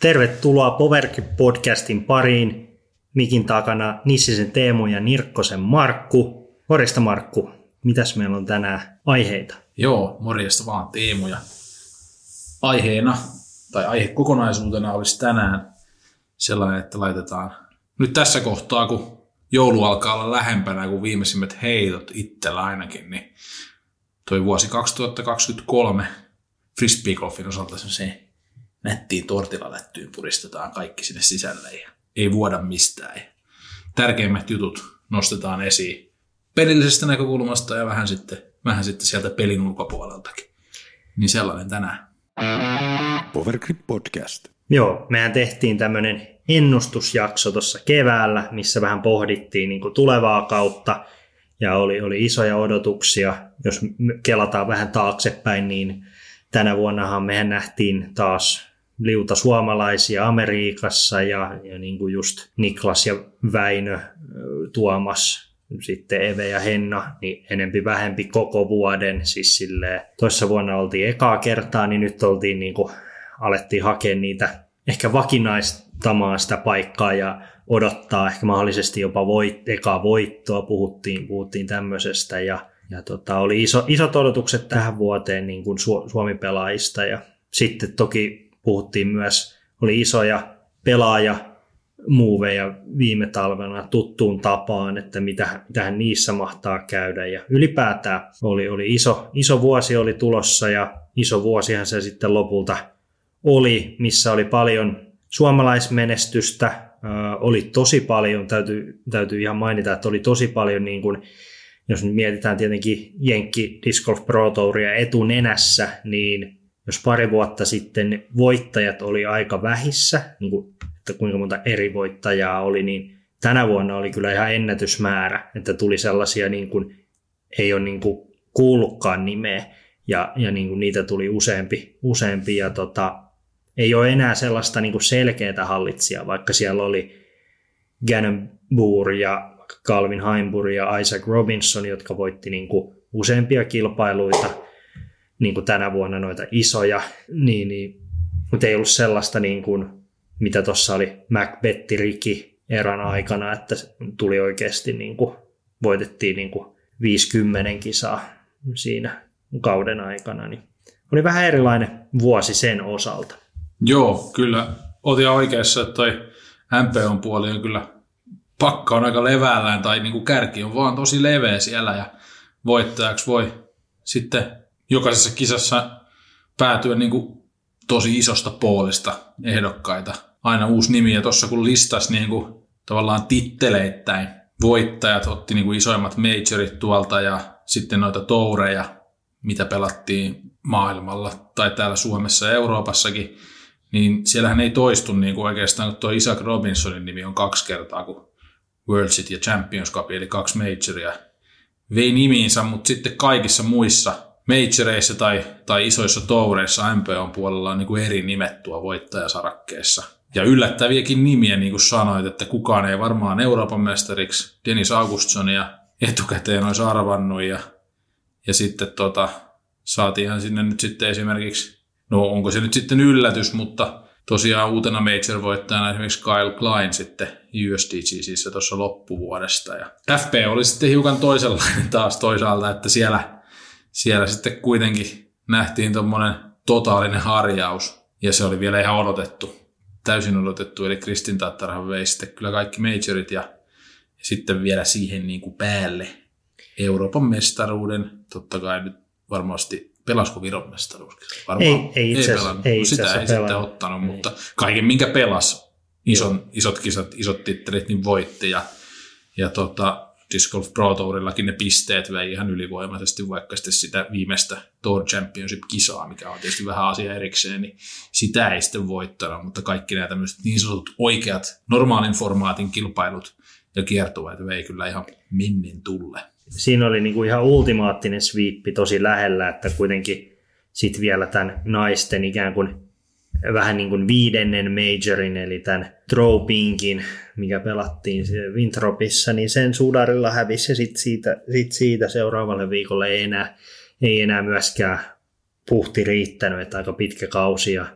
Tervetuloa Powergrip podcastin pariin. Mikin takana Nissisen Teemu ja Nirkkosen Markku. Morjesta Markku, mitäs meillä on tänään aiheita? Joo, morjesta vaan Teemu. Ja aiheena tai aihe kokonaisuutena olisi tänään sellainen, että laitetaan nyt tässä kohtaa, kun joulu alkaa olla lähempänä kuin viimeisimmät heitot itsellä ainakin, niin toi vuosi 2023 frisbeegolfin osalta se nättiin tortilalättyyn puristetaan kaikki sinne sisälle ja ei vuoda mistään. Tärkeimmät jutut nostetaan esiin pelillisestä näkökulmasta ja vähän sitten, vähän sitten sieltä pelin ulkopuoleltakin. Niin sellainen tänään. Powergrip Podcast. Joo, mehän tehtiin tämmöinen ennustusjakso tuossa keväällä, missä vähän pohdittiin niin tulevaa kautta ja oli, oli isoja odotuksia. Jos kelataan vähän taaksepäin, niin tänä vuonnahan mehän nähtiin taas liuta suomalaisia Amerikassa ja, ja niin kuin just Niklas ja Väinö, Tuomas, sitten Eve ja Henna, niin enempi vähempi koko vuoden. Siis silleen, toissa vuonna oltiin ekaa kertaa, niin nyt oltiin niin kuin, alettiin hakea niitä ehkä vakinaistamaan sitä paikkaa ja odottaa ehkä mahdollisesti jopa voit, ekaa voittoa, puhuttiin, puhuttiin tämmöisestä ja, ja tota, oli iso, isot odotukset tähän vuoteen niin kuin Suomi-pelaajista ja sitten toki puhuttiin myös, oli isoja pelaaja muuveja viime talvena tuttuun tapaan, että mitä, mitähän niissä mahtaa käydä. Ja ylipäätään oli, oli iso, iso vuosi oli tulossa ja iso vuosihan se sitten lopulta oli, missä oli paljon suomalaismenestystä, oli tosi paljon, täytyy, täytyy ihan mainita, että oli tosi paljon niin kuin, jos nyt mietitään tietenkin Jenkki Disc Golf Pro Touria etunenässä, niin jos pari vuotta sitten voittajat oli aika vähissä, niin kuin, että kuinka monta eri voittajaa oli, niin tänä vuonna oli kyllä ihan ennätysmäärä, että tuli sellaisia, niin kuin, ei ole niin kuin kuullutkaan nimeä, ja, ja niin kuin niitä tuli useampi, useampi ja tota, ei ole enää sellaista niin kuin selkeää hallitsijaa, vaikka siellä oli Gannon Boer ja Calvin Heimbur ja Isaac Robinson, jotka voitti niin kuin useampia kilpailuita – niin kuin tänä vuonna noita isoja, niin, niin, mutta ei ollut sellaista, niin kuin, mitä tuossa oli Macbeth Riki eran aikana, että tuli oikeasti, niin kuin, voitettiin niin kuin 50 kisaa siinä kauden aikana, niin oli vähän erilainen vuosi sen osalta. Joo, kyllä. Otin oikeassa, että toi MPOn puoli on kyllä pakka on aika levällään tai niin kuin kärki on vaan tosi leveä siellä ja voittajaksi voi sitten jokaisessa kisassa päätyä niin kuin tosi isosta poolista ehdokkaita. Aina uusi nimi ja tuossa kun listas niin kuin tavallaan titteleittäin voittajat otti niin kuin isoimmat majorit tuolta ja sitten noita toureja, mitä pelattiin maailmalla tai täällä Suomessa ja Euroopassakin, niin siellähän ei toistu niin kuin oikeastaan, tuo Isaac Robinsonin nimi on kaksi kertaa, kun World City ja Champions Cup, eli kaksi majoria, vei nimiinsä, mutta sitten kaikissa muissa majoreissa tai, tai isoissa toureissa MPOn puolella on niin kuin eri nimettua voittajasarakkeessa. Ja yllättäviäkin nimiä, niin kuin sanoit, että kukaan ei varmaan Euroopan mestariksi Dennis Augustsonia etukäteen olisi arvannut. Ja, ja sitten tota, saatiinhan sinne nyt sitten esimerkiksi, no onko se nyt sitten yllätys, mutta tosiaan uutena major-voittajana esimerkiksi Kyle Klein sitten USDGCissä tuossa loppuvuodesta. Ja FP oli sitten hiukan toisenlainen taas toisaalta, että siellä siellä sitten kuitenkin nähtiin tuommoinen totaalinen harjaus, ja se oli vielä ihan odotettu, täysin odotettu, eli Kristin Tattarhan vei sitten kyllä kaikki majorit, ja, ja sitten vielä siihen niin kuin päälle Euroopan mestaruuden, totta kai nyt varmasti pelasko Viron mestaruus? Varmaan ei, ei, itse ei pelannut. Ei itse Sitä ei pelannut. sitten ottanut, ei. mutta kaiken minkä pelas, ison, isot kisat, isot tittelit, niin voitti. Ja, ja tota, Disc Golf Pro Tourillakin ne pisteet vei ihan ylivoimaisesti, vaikka sitten sitä viimeistä Tour Championship-kisaa, mikä on tietysti vähän asia erikseen, niin sitä ei sitten voittanut, mutta kaikki nämä tämmöiset niin sanotut oikeat normaalin formaatin kilpailut ja kiertueet vei kyllä ihan minnin tulle. Siinä oli niinku ihan ultimaattinen sweepi tosi lähellä, että kuitenkin sitten vielä tämän naisten ikään kuin vähän niin kuin viidennen majorin, eli tämän Tropinkin, mikä pelattiin Wintropissa, niin sen sudarilla hävisi ja sitten siitä, sit siitä seuraavalle viikolle ei enää, ei enää myöskään puhti riittänyt, että aika pitkä kausi ja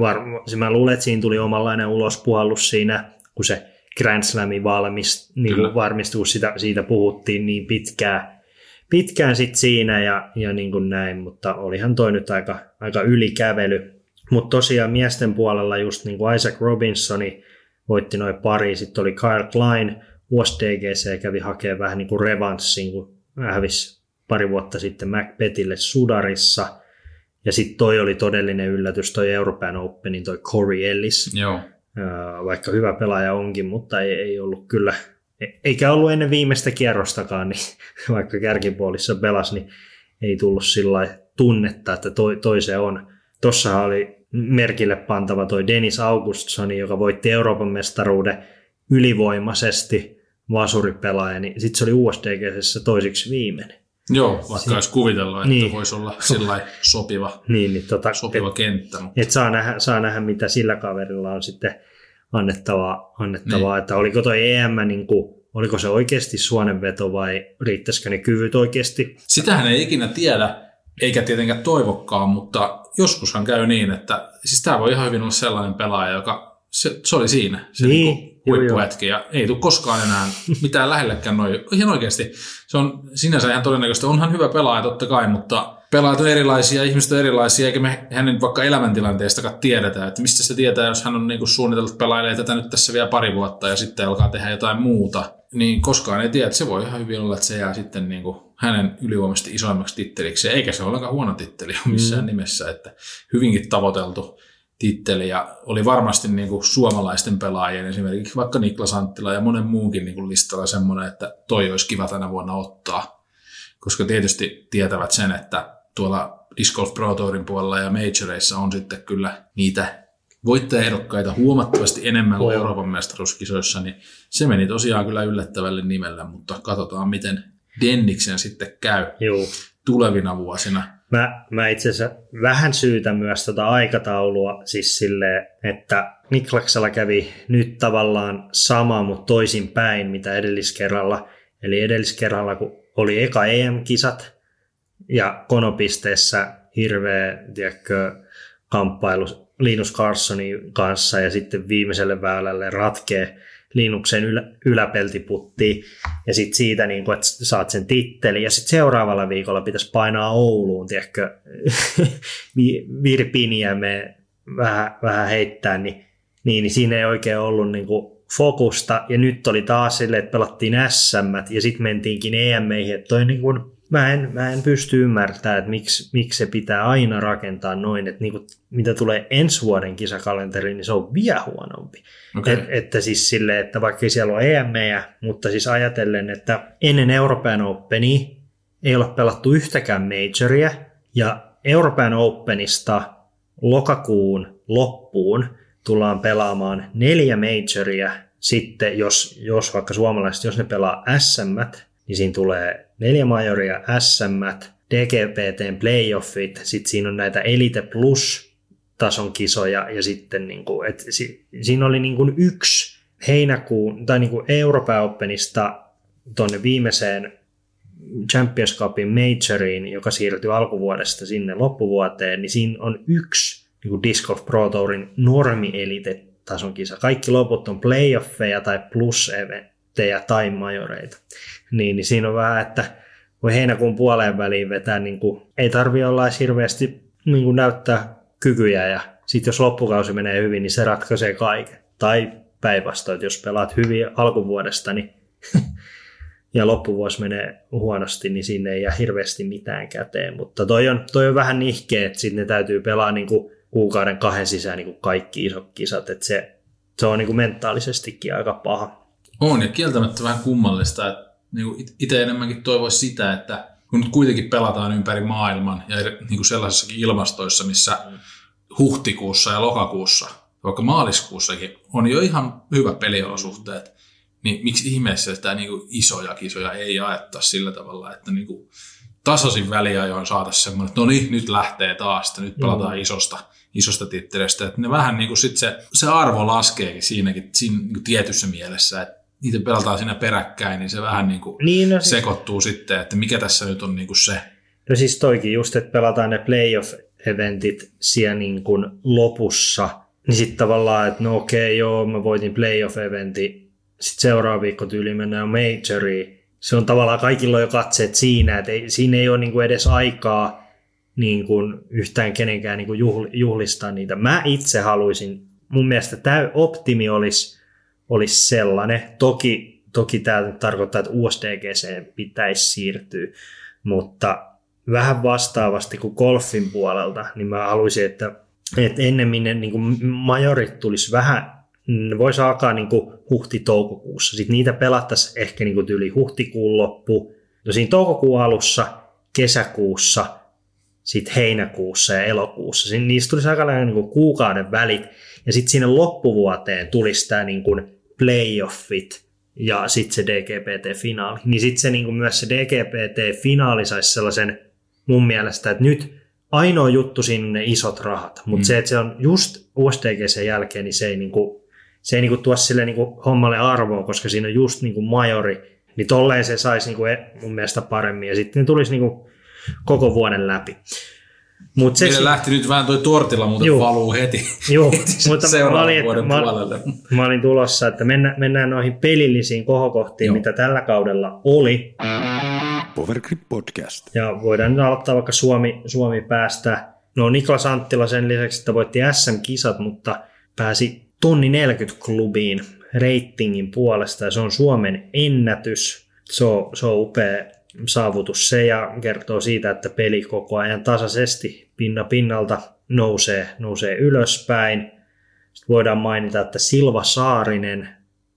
var, mä luulen, että siinä tuli omanlainen ulospuhallus siinä, kun se Grand Slamin valmis, niin varmistui, kun sitä, siitä puhuttiin niin pitkään, pitkään sit siinä ja, ja niin kuin näin, mutta olihan toi nyt aika, aika ylikävely. Mutta tosiaan miesten puolella just niin kuin Isaac Robinsoni voitti noin pari, sitten oli Kyle Klein, USDGC kävi hakemaan vähän niin kuin revanssin, kun hävisi pari vuotta sitten Macbethille Sudarissa. Ja sitten toi oli todellinen yllätys, toi Euroopan Openin toi Corey Ellis. Joo. Vaikka hyvä pelaaja onkin, mutta ei, ei ollut kyllä, e, eikä ollut ennen viimeistä kierrostakaan, niin vaikka kärkipuolissa pelasi, niin ei tullut sillä tunnetta, että toi, toi se on. Tossahan oli merkille pantava toi Dennis Augustsoni, joka voitti Euroopan mestaruuden ylivoimaisesti vasuripelaaja, niin sitten se oli USDGssä toisiksi viimeinen. Joo, vaikka si- olisi kuvitella, että niin. voisi olla sillä sopiva, niin, niin, tota, sopiva et, kenttä. Mutta... Et saa, nähdä, saa nähdä, mitä sillä kaverilla on sitten annettavaa, annettavaa niin. että oliko toi EM, niin kuin, oliko se oikeasti suonenveto vai riittäisikö ne kyvyt oikeasti? Sitähän ei ikinä tiedä, eikä tietenkään toivokkaan, mutta joskushan käy niin, että siis tämä voi ihan hyvin olla sellainen pelaaja, joka se, se oli siinä, se niin, niin huippuhetki, ja ei tule koskaan enää mitään lähellekään noin. Ihan oikeasti, se on sinänsä ihan todennäköistä, onhan hyvä pelaaja totta kai, mutta pelaajat on erilaisia, ihmiset on erilaisia, eikä me hänen vaikka elämäntilanteestakaan tiedetä, että mistä se tietää, jos hän on niinku suunnitellut pelailee tätä nyt tässä vielä pari vuotta ja sitten alkaa tehdä jotain muuta, niin koskaan ei tiedä, että se voi ihan hyvin olla, että se jää sitten niinku hänen ylivoimaisesti isoimmaksi titteliksi, eikä se ole ollenkaan huono titteli missään mm. nimessä, että hyvinkin tavoiteltu titteli. Ja oli varmasti niin kuin suomalaisten pelaajien, esimerkiksi vaikka Niklas Anttila ja monen muunkin niin kuin listalla semmoinen, että toi olisi kiva tänä vuonna ottaa, koska tietysti tietävät sen, että tuolla Disc Golf Pro Tourin puolella ja majoreissa on sitten kyllä niitä voittajaehdokkaita huomattavasti enemmän kuin Euroopan mestaruuskisoissa, niin se meni tosiaan kyllä yllättävälle nimellä, mutta katsotaan miten Denniksen sitten käy Joo. tulevina vuosina. Mä, mä itse asiassa vähän syytän myös tota aikataulua siis silleen, että Niklaksella kävi nyt tavallaan sama, mutta toisin päin, mitä edelliskerralla. Eli edelliskerralla, kun oli eka EM-kisat ja konopisteessä hirveä tiedätkö, kamppailu Linus Carsonin kanssa ja sitten viimeiselle väylälle ratkee Linuxen ylä, yläpeltiputtiin. Ja sitten siitä, niin kun, että saat sen titteli ja sitten seuraavalla viikolla pitäisi painaa Ouluun, tiedätkö, Virpiniä me vähän, vähän heittää, niin, niin, niin siinä ei oikein ollut niin kuin fokusta. Ja nyt oli taas silleen, että pelattiin SM ja sitten mentiinkin EM-meihin, että toi niin kuin mä en, mä en pysty ymmärtämään, että miksi, miksi se pitää aina rakentaa noin, että niinku, mitä tulee ensi vuoden kisakalenteriin, niin se on vielä huonompi. Okay. Et, että siis sille, että vaikka siellä on EMEjä, mutta siis ajatellen, että ennen Euroopan Openia ei ole pelattu yhtäkään majoria, ja Euroopan Openista lokakuun loppuun tullaan pelaamaan neljä majoria, sitten jos, jos vaikka suomalaiset, jos ne pelaa SM, niin siinä tulee neljä majoria, SM, DGPTn playoffit, sitten siinä on näitä Elite Plus tason kisoja ja sitten niin kuin, et, si, siinä oli niin kuin yksi heinäkuun tai niin kuin Euroopan Openista tuonne viimeiseen Champions Cupin majoriin, joka siirtyi alkuvuodesta sinne loppuvuoteen, niin siinä on yksi niin kuin Disc Golf Pro Tourin normi elite tason kisa. Kaikki loput on playoffeja tai plus-eventtejä tai majoreita niin, niin siinä on vähän, että voi heinäkuun puoleen väliin vetää, niin kuin, ei tarvi olla edes hirveästi niin kuin näyttää kykyjä ja sitten jos loppukausi menee hyvin, niin se ratkaisee kaiken. Tai päinvastoin, jos pelaat hyvin alkuvuodesta niin ja loppuvuosi menee huonosti, niin sinne ei jää hirveästi mitään käteen. Mutta toi on, toi on vähän nihkeä, että sitten ne täytyy pelaa niin kuin kuukauden kahden sisään niin kuin kaikki isot kisat. Että se, se on niin kuin mentaalisestikin aika paha. On ja kieltämättä vähän kummallista, että niin itse enemmänkin toivoisi sitä, että kun nyt kuitenkin pelataan ympäri maailman ja niin kuin sellaisissakin ilmastoissa, missä huhtikuussa ja lokakuussa, vaikka maaliskuussakin, on jo ihan hyvä peliolosuhteet, niin miksi ihmeessä sitä niin kuin isoja kisoja ei jaetta sillä tavalla, että niin kuin tasaisin väliajoin saataisiin semmoinen, että no niin, nyt lähtee taas, että nyt pelataan mm. isosta, isosta tittelestä. Että ne vähän niin kuin sit se, se arvo laskeekin siinäkin siinä niin kuin tietyssä mielessä, että niitä pelataan siinä peräkkäin, niin se vähän niin kuin niin, no siis, sekoittuu sitten, että mikä tässä nyt on niin kuin se. No siis toikin just, että pelataan ne playoff playoff-eventit siellä niin kuin lopussa, niin sitten tavallaan, että no okei, okay, joo, mä voitin playoff-eventin, sitten seuraava viikko tyyli mennään majoriin. Se on tavallaan kaikilla jo katseet siinä, että ei, siinä ei ole niin kuin edes aikaa niin kuin yhtään kenenkään niin kuin juhlistaa niitä. Mä itse haluaisin, mun mielestä tämä optimi olisi, olisi sellainen. Toki, toki tämä tarkoittaa, että USDGC pitäisi siirtyä, mutta vähän vastaavasti kuin golfin puolelta, niin mä haluaisin, että, että ennemmin ne niin kuin majorit tulisi vähän, voisi alkaa niin kuin huhti-toukokuussa. Sitten niitä pelattaisiin ehkä niin kuin yli huhtikuun loppu. No siinä toukokuun alussa, kesäkuussa – sitten heinäkuussa ja elokuussa. Siinä, niistä tulisi aika niin kuukauden välit, ja sitten sinne loppuvuoteen tulisi tämä niin kuin playoffit ja sitten se DGPT-finaali. Niin sitten se niin kuin myös se DGPT-finaali saisi sellaisen mun mielestä, että nyt ainoa juttu siinä on ne isot rahat, mutta mm. se, että se on just USDGC jälkeen, niin se ei, niin kuin, se ei niin kuin tuo sille niin kuin hommalle arvoa, koska siinä on just niin kuin majori, niin tolleen se saisi niin kuin e- mun mielestä paremmin, ja sitten ne tulisi niin kuin koko vuoden läpi. Mut se, lähti nyt vähän toi tortilla, mutta juu, valuu heti, juu, heti mutta mä olin, vuoden mä, puolelle. Mä olin tulossa, että mennään, mennään noihin pelillisiin kohokohtiin, Joo. mitä tällä kaudella oli. Powergrip Podcast. Ja voidaan nyt aloittaa vaikka Suomi, Suomi päästä. No Niklas Anttila sen lisäksi, että voitti SM-kisat, mutta pääsi tonni 40 klubiin reitingin puolesta ja se on Suomen ennätys. Se on, se on upea, saavutus se ja kertoo siitä, että peli koko ajan tasaisesti pinna pinnalta nousee, nousee ylöspäin. Sitten voidaan mainita, että Silva Saarinen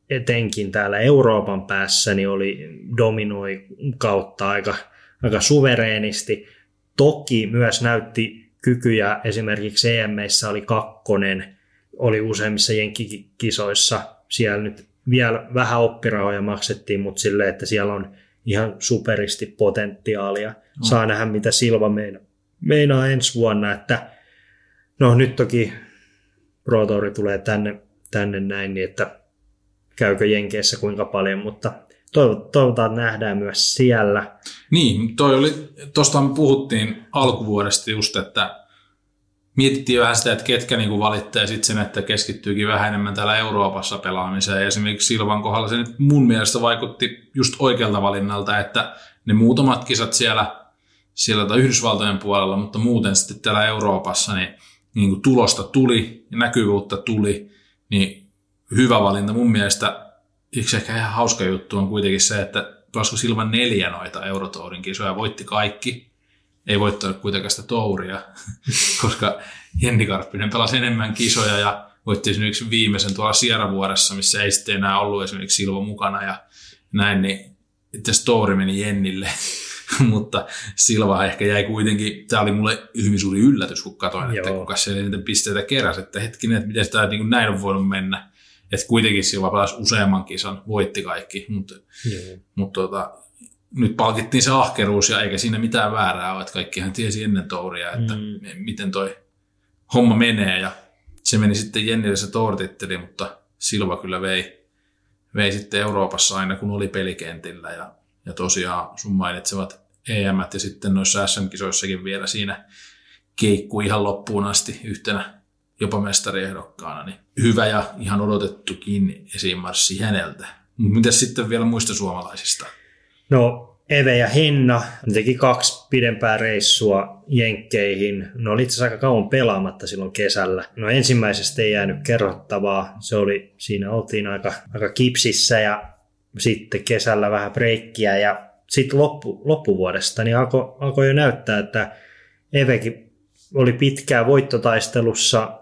etenkin täällä Euroopan päässä niin oli dominoi kautta aika, aika suvereenisti. Toki myös näytti kykyjä, esimerkiksi EMEissä oli kakkonen, oli useimmissa jenkkikisoissa. Siellä nyt vielä vähän oppirahoja maksettiin, mutta silleen, että siellä on ihan superisti potentiaalia. No. Saa nähdä, mitä Silva meinaa, meinaa ensi vuonna, että no nyt toki Pro Tour tulee tänne, tänne näin, niin että käykö Jenkeissä kuinka paljon, mutta toivotaan nähdään myös siellä. Niin, toi oli, tuosta me puhuttiin alkuvuodesta just, että mietittiin vähän sitä, että ketkä niinku valittaa sitten sen, että keskittyykin vähän enemmän täällä Euroopassa pelaamiseen. Esimerkiksi Silvan kohdalla se nyt mun mielestä vaikutti just oikealta valinnalta, että ne muutamat kisat siellä, siellä Yhdysvaltojen puolella, mutta muuten sitten täällä Euroopassa niin, niin kuin tulosta tuli ja näkyvyyttä tuli, niin hyvä valinta mun mielestä. Yksi ehkä ihan hauska juttu on kuitenkin se, että pelasiko Silvan neljä noita Eurotourin kisoja, voitti kaikki, ei voittanut kuitenkaan sitä touria, koska Jenni Karppinen pelasi enemmän kisoja ja voitti esimerkiksi viimeisen tuolla Sierra-vuoressa, missä ei sitten enää ollut esimerkiksi Silvo mukana ja näin, niin itse Story meni Jennille, mutta Silva ehkä jäi kuitenkin, tämä oli mulle hyvin suuri yllätys, kun katsoin, Joo. että kuka siellä niitä pisteitä keräsi, että hetkinen, että miten tämä niin näin on voinut mennä. Että kuitenkin Silva pelasi useamman kisan, voitti kaikki, mutta, mutta tota, nyt palkittiin se ahkeruus ja eikä siinä mitään väärää ole, että kaikkihan tiesi ennen touria, että mm. miten toi homma menee ja se meni sitten Jennille se tourtitteli, mutta Silva kyllä vei, vei sitten Euroopassa aina kun oli pelikentillä ja, ja tosiaan sun mainitsevat EM ja sitten noissa SM-kisoissakin vielä siinä keikku ihan loppuun asti yhtenä jopa mestariehdokkaana, niin hyvä ja ihan odotettukin esimarssi häneltä. Mutta mitäs sitten vielä muista suomalaisista? No Eve ja Henna teki kaksi pidempää reissua Jenkkeihin. Ne oli itse asiassa aika kauan pelaamatta silloin kesällä. No ensimmäisestä ei jäänyt kerrottavaa. Se oli, siinä oltiin aika, aika kipsissä ja sitten kesällä vähän breikkiä ja sitten loppu, loppuvuodesta niin alkoi alko jo näyttää, että Evekin oli pitkään voittotaistelussa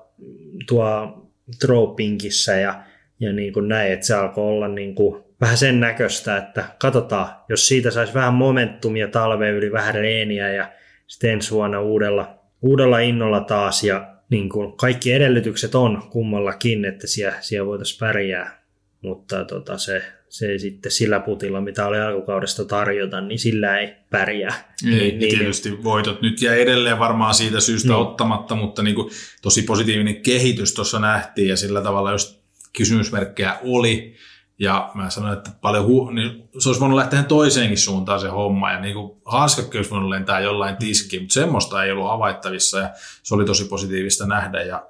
tuo Tropinkissä ja, ja niin kuin näin, että se alkoi olla niin kuin vähän sen näköistä, että katsotaan, jos siitä saisi vähän momentumia talveen yli vähän reeniä ja sitten ensi vuonna uudella, uudella innolla taas ja niin kuin kaikki edellytykset on kummallakin, että siellä, siellä voitaisiin pärjää, mutta tota, se, se ei sitten sillä putilla, mitä oli alkukaudesta tarjota, niin sillä ei pärjää. Ei, niin, niin, tietysti voitot nyt ja edelleen varmaan siitä syystä niin. ottamatta, mutta niin kuin tosi positiivinen kehitys tuossa nähtiin ja sillä tavalla, jos kysymysmerkkejä oli, Ja mä sanoin, että paljon hu- niin se olisi voinut lähteä toiseenkin suuntaan se homma. Ja niin kuin hanskakki olisi voinut lentää jollain tiskiin, mutta semmoista ei ollut havaittavissa. Ja se oli tosi positiivista nähdä. Ja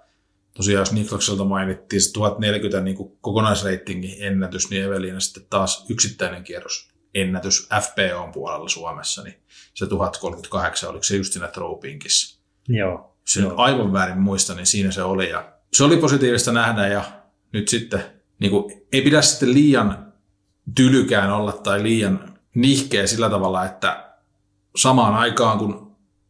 tosiaan jos Niklakselta mainittiin se 1040 niin kuin kokonaisreitingin ennätys, niin Evelina sitten taas yksittäinen kierros ennätys FPO puolella Suomessa, niin se 1038, oliko se just siinä Tropinkissa? Joo. Se joo. aivan väärin muista, niin siinä se oli. Ja se oli positiivista nähdä ja nyt sitten niin kuin, ei pidä sitten liian tylykään olla tai liian nihkeä sillä tavalla, että samaan aikaan kun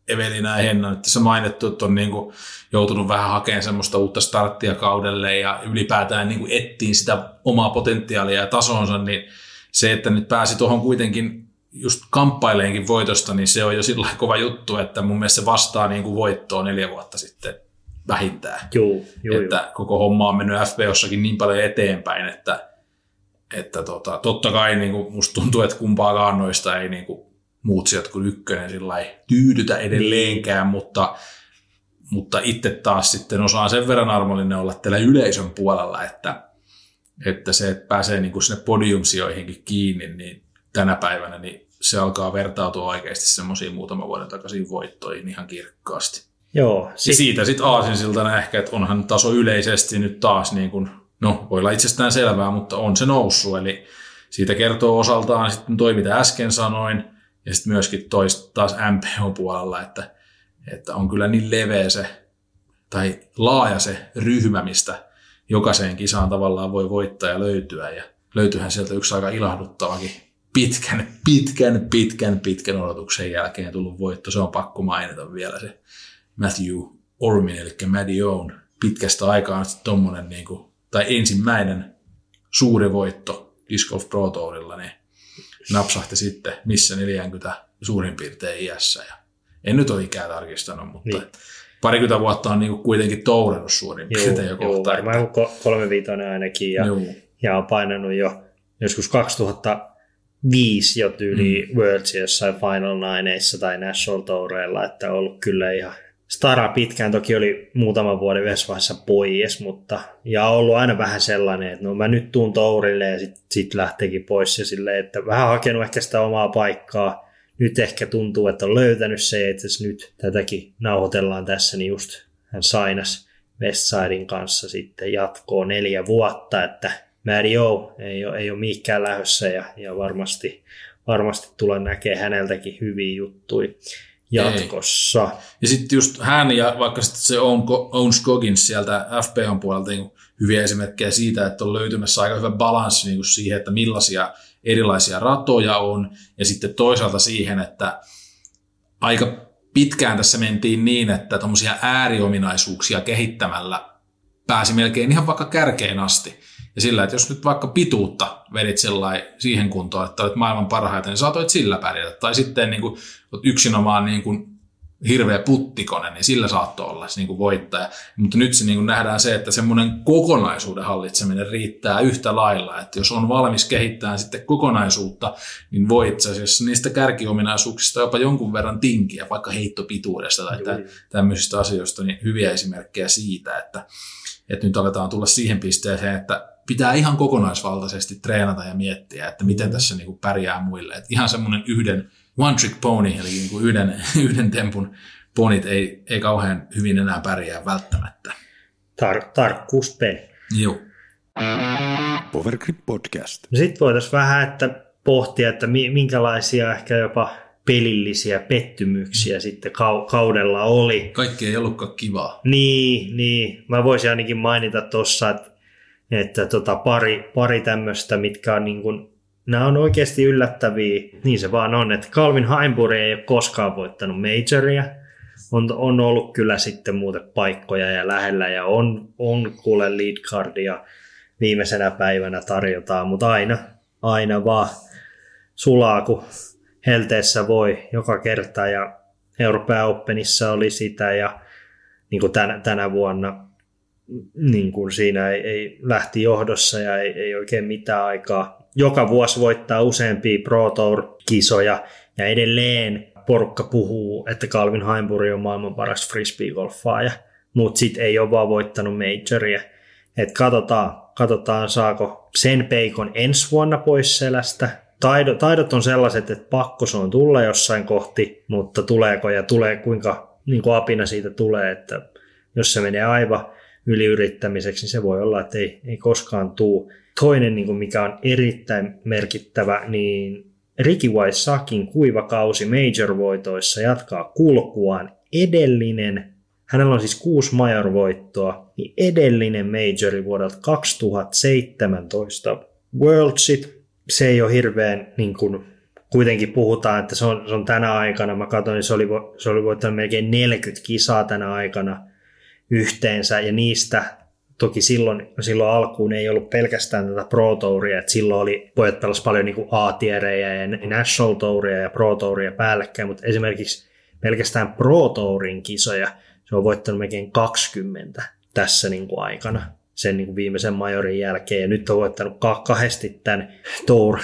Evelina ja Henna nyt tässä mainittu, että on niin kuin joutunut vähän hakemaan semmoista uutta starttia kaudelle ja ylipäätään niin kuin ettiin sitä omaa potentiaalia ja tasonsa, niin se, että nyt pääsi tuohon kuitenkin just kamppaileenkin voitosta, niin se on jo sillä kova juttu, että mun mielestä se vastaa niin kuin voittoa neljä vuotta sitten vähintään. Juu, juu, että juu. koko homma on mennyt FBOssakin niin paljon eteenpäin, että, että tota, totta kai niin kuin musta tuntuu, että kumpaakaan noista ei niin kuin muut sieltä kuin ykkönen sillä ei tyydytä edelleenkään, mutta, mutta itse taas sitten osaan sen verran armollinen olla teillä yleisön puolella, että, että se, että pääsee niin kuin sinne podiumsijoihinkin kiinni, niin tänä päivänä niin se alkaa vertautua oikeasti semmoisiin muutaman vuoden takaisin voittoihin ihan kirkkaasti. Joo. Sit... Ja siitä sitten aasinsiltana ehkä, että onhan taso yleisesti nyt taas niin kuin, no voi olla itsestään selvää, mutta on se noussut, eli siitä kertoo osaltaan sitten toi, mitä äsken sanoin, ja sitten myöskin toista taas MPO-puolella, että, että on kyllä niin leveä se, tai laaja se ryhmä, mistä jokaiseen kisaan tavallaan voi voittaja löytyä, ja löytyyhän sieltä yksi aika ilahduttavakin pitkän, pitkän, pitkän, pitkän odotuksen jälkeen tullut voitto. Se on pakko mainita vielä se Matthew Ormin, eli Own, pitkästä aikaa tommonen, niin kuin, tai ensimmäinen suuri voitto Disc Golf Pro Tourilla, niin napsahti sitten missä 40 suurin piirtein iässä. Ja en nyt ole ikää tarkistanut, mutta niin. parikymmentä vuotta on niin kuin kuitenkin tourannut suurin juu, piirtein jo kohta. Varmaan että... kolme viitonen ainakin ja, ja on painanut jo joskus 2005 jo tyyli mm. Worlds jossain Final Nineissa tai National Toureilla, että on ollut kyllä ihan Stara pitkään toki oli muutaman vuoden yhdessä vaiheessa pois, mutta ja ollut aina vähän sellainen, että no mä nyt tuun tourille ja sitten sit lähteekin pois ja silleen, että vähän hakenut ehkä sitä omaa paikkaa. Nyt ehkä tuntuu, että on löytänyt se, että nyt tätäkin nauhoitellaan tässä, niin just hän sainas Westsidein kanssa sitten jatkoa neljä vuotta, että Maddie O ei ole, ei ole mihinkään lähdössä ja, ja varmasti, varmasti tulee näkemään häneltäkin hyviä juttuja jatkossa. Ei. Ja sitten just hän ja vaikka sitten se Owen Scoggins sieltä FPOn puolelta niin hyviä esimerkkejä siitä, että on löytymässä aika hyvä balanssi niin siihen, että millaisia erilaisia ratoja on, ja sitten toisaalta siihen, että aika pitkään tässä mentiin niin, että tuommoisia ääriominaisuuksia kehittämällä pääsi melkein ihan vaikka kärkeen asti. Ja sillä, että jos nyt vaikka pituutta vedit siihen kuntoon, että olet maailman parhaita, niin saatoit sillä pärjätä. Tai sitten niin kuin, yksinomaan niin kuin hirveä puttikonen, niin sillä saattoi olla se niin kuin voittaja. Mutta nyt se niin kuin nähdään se, että semmoinen kokonaisuuden hallitseminen riittää yhtä lailla. Että jos on valmis kehittämään sitten kokonaisuutta, niin voi itse asiassa niistä kärkiominaisuuksista jopa jonkun verran tinkiä, vaikka heittopituudesta tai Joo. tämmöisistä asioista, niin hyviä esimerkkejä siitä, että, että nyt aletaan tulla siihen pisteeseen, että pitää ihan kokonaisvaltaisesti treenata ja miettiä, että miten tässä niin kuin pärjää muille. Että ihan semmoinen yhden one trick pony, eli niin kuin yhden, yhden tempun ponit ei, ei kauhean hyvin enää pärjää välttämättä. Tar- tarkkuuspeli. Joo. Powergrip Podcast. Sitten voitaisiin vähän että pohtia, että minkälaisia ehkä jopa pelillisiä pettymyksiä sitten kaudella oli. Kaikki ei ollutkaan kivaa. Niin, niin. Mä voisin ainakin mainita tuossa, että että tota, pari, pari tämmöistä, mitkä on niin kuin, nämä on oikeasti yllättäviä, niin se vaan on, että Calvin Heimburg ei ole koskaan voittanut majoria, on, on ollut kyllä sitten muuten paikkoja ja lähellä ja on, on kuule lead cardia viimeisenä päivänä tarjotaan, mutta aina, aina vaan sulaa, kun helteessä voi joka kerta. Ja Euroopan Openissa oli sitä ja niin kuin tänä, tänä vuonna niin kuin siinä ei, ei lähti johdossa ja ei, ei oikein mitään aikaa. Joka vuosi voittaa useampia Pro Tour-kisoja ja edelleen porukka puhuu, että Calvin Heimburg on maailman paras frisbee-golfaaja, mutta sitten ei ole vaan voittanut majoria. Et katsotaan, katsotaan saako sen peikon ensi vuonna pois selästä. Taidot, taidot on sellaiset, että pakko se on tulla jossain kohti, mutta tuleeko ja tulee kuinka niin kuin apina siitä tulee, että jos se menee aivan yliyrittämiseksi, niin se voi olla, että ei, ei koskaan tuu. Toinen, niin kuin mikä on erittäin merkittävä, niin Ricky Waisakin kuiva kausi major-voitoissa jatkaa kulkuaan. Edellinen, hänellä on siis kuusi major-voittoa, niin edellinen majori vuodelta 2017 Worldsit, se ei ole hirveän, niin kuin, kuitenkin puhutaan, että se on, se on tänä aikana, mä katsoin, niin se oli, se oli voittanut melkein 40 kisaa tänä aikana yhteensä, ja niistä Toki silloin, silloin alkuun ei ollut pelkästään tätä Pro Touria, että silloin oli, pojat pelasi paljon niin A-tierejä ja National Touria ja Pro Touria päällekkäin, mutta esimerkiksi pelkästään Pro Tourin kisoja se on voittanut melkein 20 tässä niin kuin aikana sen niin kuin viimeisen majorin jälkeen. Ja nyt on voittanut kahdesti tämän Tour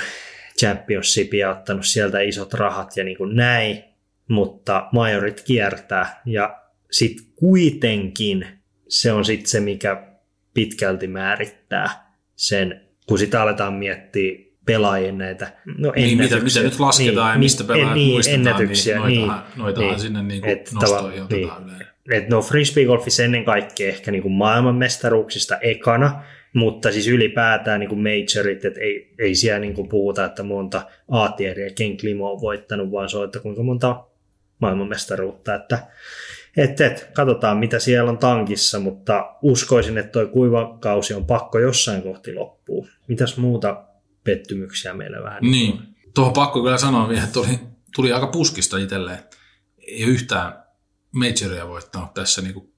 Championshipin ja ottanut sieltä isot rahat ja niin kuin näin, mutta majorit kiertää ja sitten kuitenkin se on sitten se, mikä pitkälti määrittää sen, kun sitä aletaan miettiä pelaajien näitä no, niin, mitä, mitä nyt lasketaan niin, ja mistä pelaajat niin, muistetaan, niin ennätyksiä, niin noitahan, niin, noitahan niin, sinne niin kuin nostoihin otetaan niin. Et no frisbeegolfissa ennen kaikkea ehkä niin kuin maailmanmestaruuksista ekana, mutta siis ylipäätään niin kuin majorit, että ei, ei siellä niin kuin puhuta, että monta A-tieriä Ken Klimo on voittanut, vaan se on, että kuinka monta maailmanmestaruutta, että et, et, katsotaan mitä siellä on tankissa, mutta uskoisin, että tuo kuiva kausi on pakko jossain kohti loppuu. Mitäs muuta pettymyksiä meillä vähän? Niin, tuohon pakko kyllä sanoa vielä, että tuli, tuli aika puskista itselleen. Ei yhtään majoria voittanut tässä niinku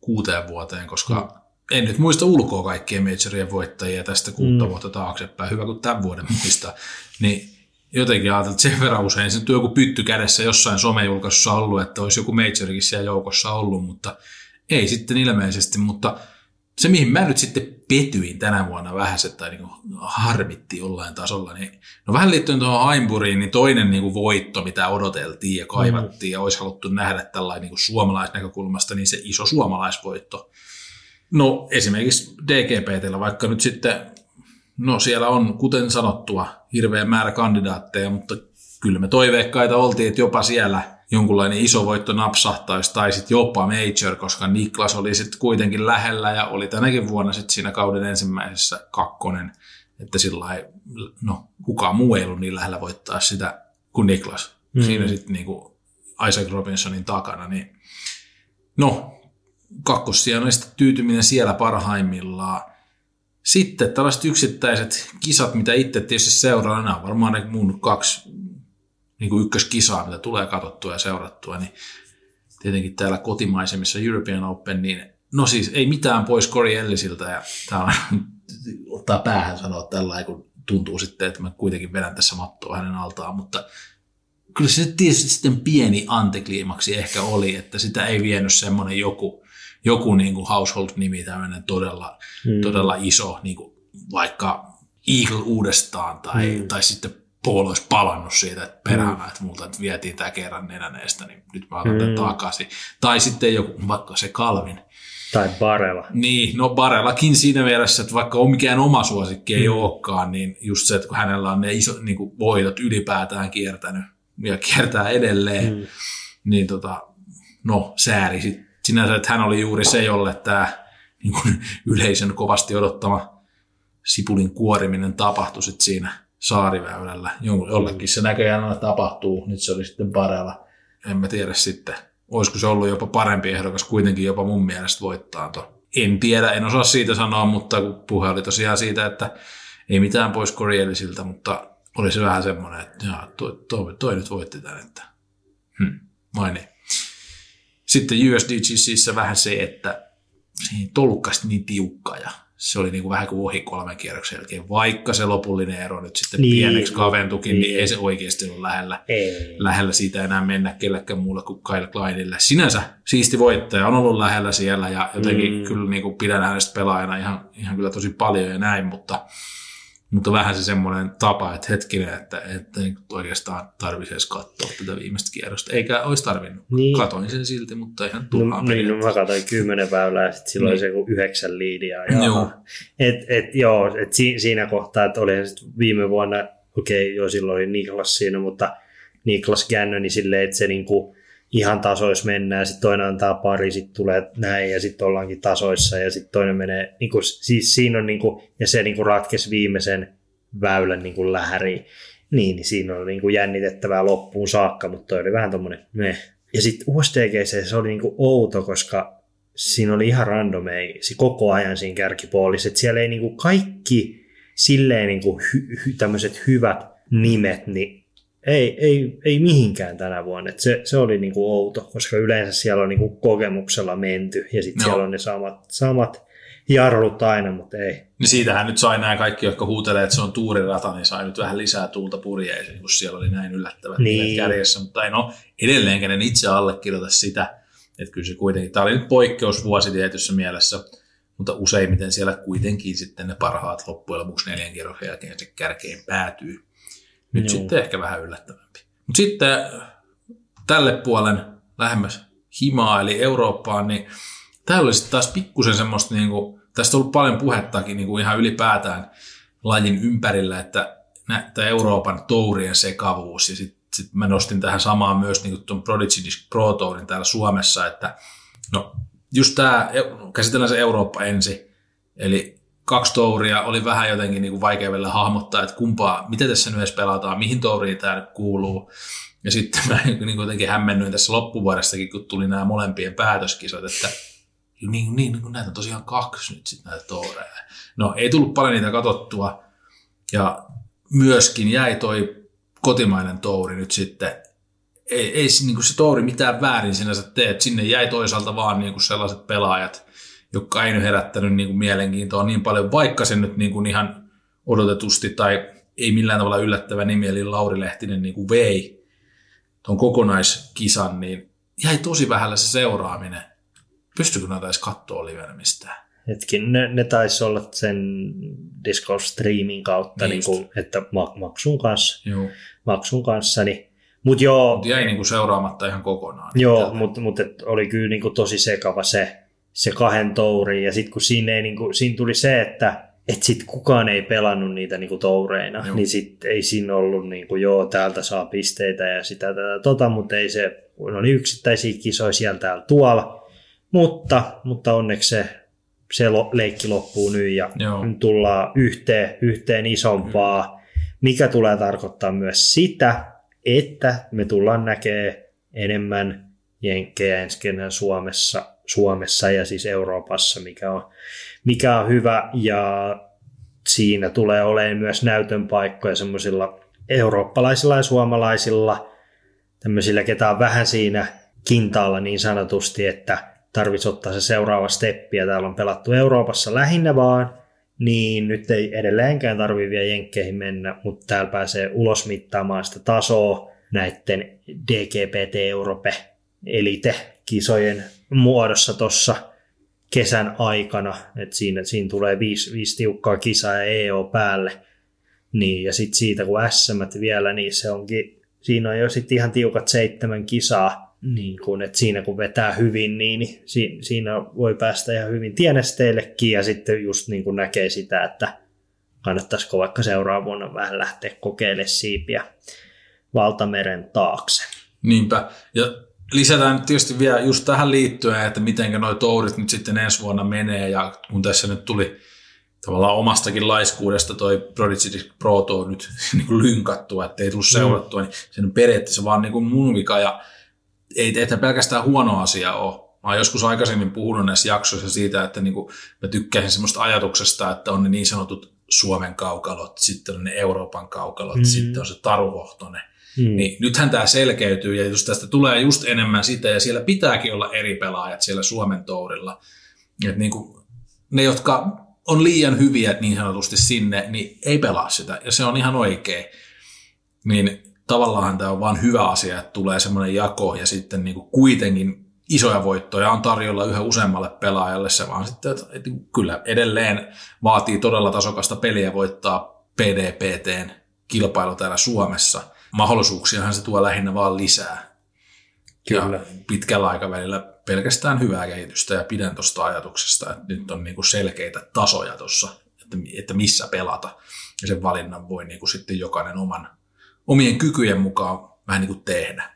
kuuteen vuoteen, koska mm. en nyt muista ulkoa kaikkien majorien voittajia tästä kuutta mm. vuotta taaksepäin. Hyvä kuin tämän vuoden muista. Niin jotenkin ajatellut, että sen verran usein se joku pytty kädessä jossain somejulkaisussa ollut, että olisi joku majorikin siellä joukossa ollut, mutta ei sitten ilmeisesti, mutta se mihin mä nyt sitten petyin tänä vuonna vähän, tai niin harmitti jollain tasolla, niin no vähän liittyen tuohon Heimburiin, niin toinen niin kuin voitto, mitä odoteltiin ja kaivattiin mm. ja olisi haluttu nähdä tällainen niin suomalaisnäkökulmasta, niin se iso suomalaisvoitto. No esimerkiksi DGPTllä, vaikka nyt sitten No siellä on, kuten sanottua, hirveä määrä kandidaatteja, mutta kyllä me toiveikkaita oltiin, että jopa siellä jonkunlainen iso voitto napsahtaisi tai sitten jopa major, koska Niklas oli sitten kuitenkin lähellä ja oli tänäkin vuonna sitten siinä kauden ensimmäisessä kakkonen, että sillä no kukaan muu ei ollut niin lähellä voittaa sitä kuin Niklas. Mm. Siinä sitten niinku Isaac Robinsonin takana, niin no kakkossijainen tyytyminen siellä parhaimmillaan. Sitten tällaiset yksittäiset kisat, mitä itse tietysti seuraa, nämä on varmaan ne mun kaksi niin kuin ykköskisaa, mitä tulee katsottua ja seurattua, niin tietenkin täällä kotimaisemmissa European Open, niin no siis ei mitään pois Corey Ellisiltä, ja tämä on, ottaa päähän sanoa tällä kun tuntuu sitten, että mä kuitenkin vedän tässä mattoa hänen altaan, mutta kyllä se tietysti sitten pieni antikliimaksi ehkä oli, että sitä ei vienyt semmoinen joku joku niin kuin household-nimi, tämmöinen todella, mm. todella iso, niin kuin vaikka Eagle uudestaan tai, mm. tai sitten Paul olisi palannut siitä että perään, mm. että multa että vietiin tämä kerran nenäneestä, niin nyt mä otan mm. takaisin. Tai sitten joku, vaikka se Kalvin. Tai Barella. Niin, no Barellakin siinä mielessä, että vaikka on mikään oma suosikki ei mm. olekaan, niin just se, että kun hänellä on ne iso, niin kuin voitot ylipäätään kiertänyt ja kiertää edelleen, mm. niin tota, no sääri sitten sinänsä, että hän oli juuri se, jolle tämä niin kuin yleisön kovasti odottama sipulin kuoriminen tapahtui sitten siinä saariväylällä. Jollekin se näköjään aina tapahtuu, nyt se oli sitten parella. En mä tiedä sitten, olisiko se ollut jopa parempi ehdokas kuitenkin jopa mun mielestä voittaa to. En tiedä, en osaa siitä sanoa, mutta puhe oli tosiaan siitä, että ei mitään pois Corielissiltä, mutta oli se vähän semmoinen, että jaa, toi, toi, toi, nyt voitti tämän, että hmm, maini. Sitten USDGCissä vähän se, että siinä tolkkasti niin tiukka ja se oli niin kuin vähän kuin ohi kolmen kierroksen jälkeen, vaikka se lopullinen ero nyt sitten niin, pieneksi kaventukin, niin, niin ei se oikeasti ole lähellä, ei. lähellä siitä enää mennä kellekään muulle kuin Kyle Kleinille. Sinänsä siisti voittaja on ollut lähellä siellä ja jotenkin mm. kyllä niin kuin pidän hänestä pelaajana ihan, ihan kyllä tosi paljon ja näin, mutta mutta vähän se semmoinen tapa, että hetkinen, että, että oikeastaan tarvitsisi edes katsoa tätä viimeistä kierrosta. Eikä olisi tarvinnut. Niin. Katoin sen silti, mutta ihan turhaa. No, niin, no mä katsoin kymmenen väylää ja sitten silloin niin. se joku yhdeksän liidiä. Joo. Et, et, joo, et si, siinä kohtaa, että oli viime vuonna, okei, okay, joo silloin oli Niklas siinä, mutta Niklas Gannoni silleen, että se niinku, ihan tasois mennään, sitten toinen antaa pari, sitten tulee näin ja sitten ollaankin tasoissa ja sitten toinen menee, niin kuin, siis siinä on niin kuin, ja se niin kuin ratkesi viimeisen väylän niin kuin lähäriin, niin, niin siinä on niin kuin jännitettävää loppuun saakka, mutta toi oli vähän tommonen meh. Ja sitten USDGC se oli niin kuin outo, koska siinä oli ihan randomei koko ajan siinä kärkipuolissa, että siellä ei niin kuin kaikki silleen niin kuin hy, hy, tämmöiset hyvät nimet, niin ei, ei, ei mihinkään tänä vuonna. Et se, se oli niinku outo, koska yleensä siellä on niinku kokemuksella menty ja sitten no. siellä on ne samat, samat jarrut aina, mutta ei. Niin siitähän nyt sai nämä kaikki, jotka huutelee, että se on tuurirata, niin sai nyt vähän lisää tuulta purjeisiin, kun siellä oli näin yllättävät niin. kärjessä. Mutta ei no, edelleenkin en itse allekirjoita sitä, että kyllä se kuitenkin, tämä oli nyt poikkeusvuosi tietyssä mielessä, mutta useimmiten siellä kuitenkin sitten ne parhaat loppujen lopuksi neljän kierroksen jälkeen se kärkeen päätyy. Nyt Joo. sitten ehkä vähän yllättävämpi. Mutta sitten tälle puolen lähemmäs himaa eli Eurooppaan, niin täällä oli sitten taas pikkusen semmoista, niin kuin, tästä on ollut paljon puhettakin niin kuin ihan ylipäätään lajin ympärillä, että tämä Euroopan tourien sekavuus ja sitten sit mä nostin tähän samaan myös niin tuon Prodigy Disc Pro Tourin täällä Suomessa, että no just tämä, käsitellään se Eurooppa ensin, eli kaksi touria oli vähän jotenkin niin kuin vaikea vielä hahmottaa, että kumpaa, mitä tässä nyt edes pelataan, mihin touriin tämä nyt kuuluu. Ja sitten mä niin kuin jotenkin hämmennyin tässä loppuvuodestakin, kun tuli nämä molempien päätöskisat, että niin, niin, niin näitä on tosiaan kaksi nyt sitten näitä toureja. No ei tullut paljon niitä katsottua ja myöskin jäi toi kotimainen touri nyt sitten, ei, ei niin kuin se touri mitään väärin sinänsä tee, että sinne jäi toisaalta vaan niin kuin sellaiset pelaajat, jotka ei nyt herättänyt niin kuin mielenkiintoa niin paljon, vaikka se nyt niin kuin ihan odotetusti tai ei millään tavalla yllättävä nimi, eli Lauri Lehtinen niin kuin vei tuon kokonaiskisan, niin jäi tosi vähällä se seuraaminen. Pystykö näitä edes katsoa livenä mistään? Hetkin, ne, ne taisi olla sen Discord streamin kautta, niin kuin, että maksun kanssa. Joo. Maksun kanssa niin Mut joo, mut jäi niinku seuraamatta ihan kokonaan. Joo, mutta mut, oli kyllä niinku tosi sekava se, se kahden touri. Ja sitten kun siinä, ei, niin kuin, siinä tuli se, että et sit kukaan ei pelannut niitä niin kuin toureina, joo. niin sit ei siinä ollut niin kuin, joo, täältä saa pisteitä ja sitä tätä tota, mutta ei se, no oli yksittäisiä kisoja sieltä täällä tuolla, mutta, mutta onneksi se, se leikki loppuu nyt ja joo. nyt tullaan yhteen, yhteen isompaa, mm. mikä tulee tarkoittaa myös sitä, että me tullaan näkemään enemmän jenkkejä ensi Suomessa Suomessa ja siis Euroopassa, mikä on, mikä on hyvä. Ja siinä tulee olemaan myös näytön paikkoja semmoisilla eurooppalaisilla ja suomalaisilla tämmöisillä, ketä on vähän siinä kintaalla niin sanotusti, että tarvitsisi ottaa se seuraava steppi ja täällä on pelattu Euroopassa lähinnä vaan, niin nyt ei edelleenkään tarvitse vielä jenkkeihin mennä, mutta täällä pääsee ulos mittaamaan sitä tasoa näiden DGPT Europe Elite kisojen muodossa tuossa kesän aikana, että siinä, siinä tulee viisi, viisi tiukkaa kisaa ja EO päälle, niin, ja sitten siitä kun SM vielä, niin se onkin, siinä on jo sitten ihan tiukat seitsemän kisaa, niin kun, että siinä kun vetää hyvin, niin, niin si, siinä voi päästä ihan hyvin tienesteillekin, ja sitten just niin kuin näkee sitä, että kannattaisiko vaikka seuraavana vuonna vähän lähteä kokeilemaan siipiä valtameren taakse. Niinpä, ja lisätään nyt tietysti vielä just tähän liittyen, että miten nuo tourit nyt sitten ensi vuonna menee, ja kun tässä nyt tuli tavallaan omastakin laiskuudesta toi Prodigy Pro Tour nyt niin kuin lynkattua, että ei tullut mm. seurattua, niin se on periaatteessa vaan niin kuin mun vika, ja ei, ei pelkästään huono asia ole. Mä oon joskus aikaisemmin puhunut näissä jaksoissa siitä, että niin kuin mä tykkäisin semmoista ajatuksesta, että on ne niin sanotut Suomen kaukalot, sitten on ne Euroopan kaukalot, mm. sitten on se Taruhohtonen, Mm. Niin nythän tämä selkeytyy ja just tästä tulee just enemmän sitä ja siellä pitääkin olla eri pelaajat siellä Suomen tourilla. Et niin kuin, ne, jotka on liian hyviä niin sanotusti sinne, niin ei pelaa sitä ja se on ihan oikein. Niin tavallaan tämä on vain hyvä asia, että tulee semmoinen jako ja sitten niin kuin kuitenkin isoja voittoja on tarjolla yhä useammalle pelaajalle. Se vaan sitten, että, että kyllä edelleen vaatii todella tasokasta peliä voittaa PDPTn kilpailu täällä Suomessa. Mahdollisuuksiahan se tuo lähinnä vaan lisää. Kyllä. Ja pitkällä aikavälillä pelkästään hyvää kehitystä ja pidän tuosta ajatuksesta, että nyt on niinku selkeitä tasoja tuossa, että, että missä pelata. Ja sen valinnan voi niinku sitten jokainen oman, omien kykyjen mukaan vähän niin kuin tehdä.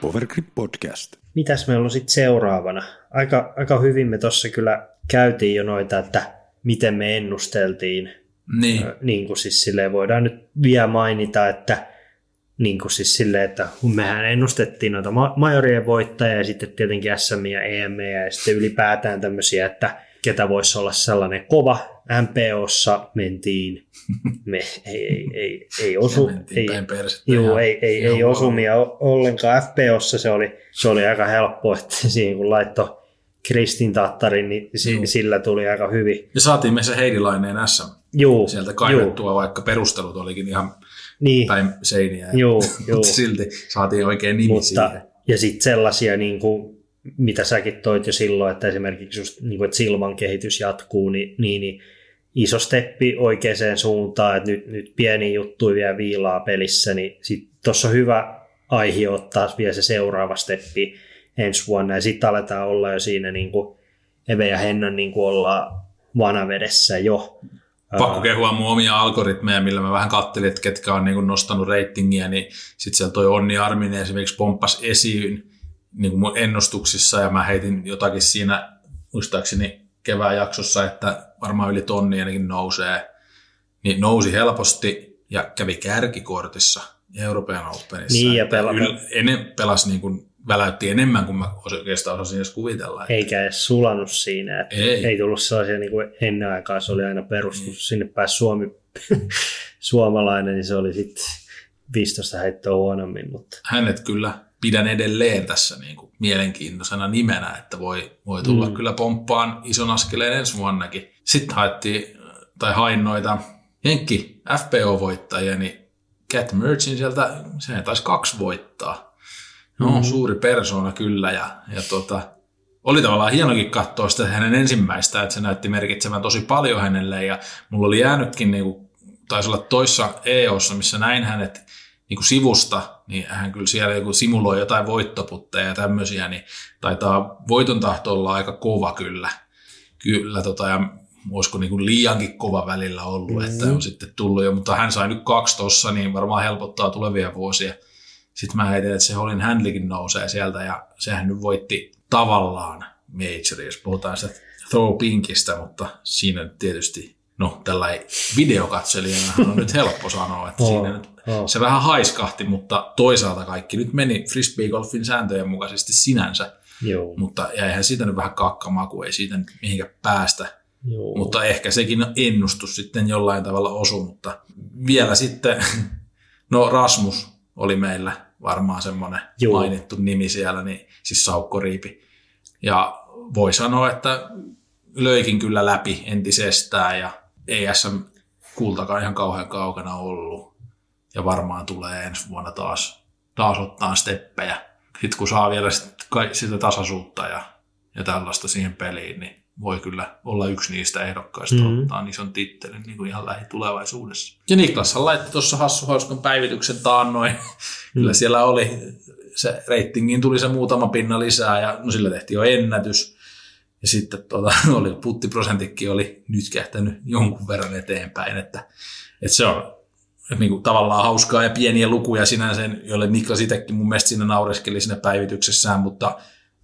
Powergrip Podcast. Mitäs meillä on sitten seuraavana? Aika, aika hyvin me tuossa kyllä käytiin jo noita, että miten me ennusteltiin. Niin. niin kuin siis silleen voidaan nyt vielä mainita, että niin kuin siis silleen, että mehän ennustettiin noita majorien voittajia ja sitten tietenkin SM ja EM ja sitten ylipäätään tämmöisiä, että ketä voisi olla sellainen kova. MPOssa mentiin, me ei, ei, ei, ei osu, ei, juu, ei, ei, ei osumia ollenkaan. FPOssa se oli, se oli aika helppo, että siinä kun laittoi Kristin Tattarin, niin Juu. sillä tuli aika hyvin. Ja saatiin me se Heidilaineen SM Juu, sieltä kaivettua, juu. vaikka perustelut olikin ihan niin. päin seiniä. Juu, juu. silti saatiin oikein nimi Mutta, siihen. Ja sitten sellaisia, niin kuin, mitä säkin toit jo silloin, että esimerkiksi just, niin kuin, että Silman kehitys jatkuu, niin, niin, niin iso steppi oikeaan suuntaan, että nyt, nyt pieni juttu vielä viilaa pelissä, niin sitten tuossa on hyvä aihe ottaa vielä se seuraava steppi ensi vuonna, ja sitten aletaan olla jo siinä niin kuin Eve ja Hennan niin kuin ollaan vanavedessä jo. Pakko kehua mun omia algoritmeja, millä mä vähän kattelin, että ketkä on niin nostanut reitingiä, niin sitten siellä toi Onni Arminen esimerkiksi pomppas esiin niin kuin mun ennustuksissa, ja mä heitin jotakin siinä, muistaakseni kevään jaksossa, että varmaan yli tonni ainakin nousee, niin nousi helposti ja kävi kärkikortissa Euroopan Openissa. Niin, ja pela- yl- ennen pelasi niin kuin väläytti enemmän kuin mä oikeastaan osasin edes kuvitella. Että... Eikä edes sulanut siinä. Että ei. ei tullut sellaisia niin kuin ennen aikaa, se oli aina perustus. Niin. Sinne pääsi Suomi, suomalainen, niin se oli sitten 15 heittoa huonommin. Mutta... Hänet kyllä pidän edelleen tässä niin kuin mielenkiintoisena nimenä, että voi, voi tulla mm. kyllä pomppaan ison askeleen ensi vuonnakin. Sitten haettiin, tai hain noita Jenkki FPO-voittajia, niin Cat Merchin sieltä, se taisi kaksi voittaa. No, mm-hmm. suuri persona kyllä ja, ja tota, oli tavallaan hienokin katsoa sitä hänen ensimmäistä, että se näytti merkitsevän tosi paljon hänelle ja mulla oli jäänytkin, niin kuin, taisi olla toissa EOssa, missä näin hänet niin kuin sivusta, niin hän kyllä siellä joku simuloi jotain voittoputteja ja tämmöisiä, niin taitaa voiton tahto olla aika kova kyllä. Kyllä, tota, ja olisiko niin kuin liiankin kova välillä ollut, mm-hmm. että on sitten tullut jo, mutta hän sai nyt kaksi tossa, niin varmaan helpottaa tulevia vuosia. Sitten mä heitin, että se Holin Handlikin nousee sieltä ja sehän nyt voitti tavallaan Major, jos puhutaan sitä Throw Pinkistä, mutta siinä nyt tietysti, no tällä videokatselijana on nyt helppo sanoa, että oh, siinä nyt oh. se vähän haiskahti, mutta toisaalta kaikki nyt meni frisbee-golfin sääntöjen mukaisesti sinänsä. Joo. Mutta jäihän siitä nyt vähän kakkamaa, kun ei siitä nyt mihinkään päästä. Joo. Mutta ehkä sekin ennustus sitten jollain tavalla osu, mutta vielä sitten, no Rasmus oli meillä varmaan semmoinen Joo. mainittu nimi siellä, niin siis Saukkoriipi. Ja voi sanoa, että löikin kyllä läpi entisestään ja ei SM kultakaan ihan kauhean kaukana ollut. Ja varmaan tulee ensi vuonna taas, taas ottaa steppejä. Sitten kun saa vielä sit, sitä tasaisuutta ja, ja tällaista siihen peliin, niin voi kyllä olla yksi niistä ehdokkaista mm-hmm. ottaa ison tittelin niin kuin ihan lähitulevaisuudessa. Ja Niklas laittoi tuossa Hassu Hauskon päivityksen taannoin. Mm. kyllä siellä oli, se reitingiin tuli se muutama pinna lisää ja no sillä tehtiin jo ennätys. Ja sitten tuota, oli, puttiprosentikki oli nyt kähtänyt jonkun verran eteenpäin, että, että se on niin kuin, tavallaan hauskaa ja pieniä lukuja sinänsä, joille Niklas itsekin mun mielestä siinä naureskeli siinä päivityksessään, mutta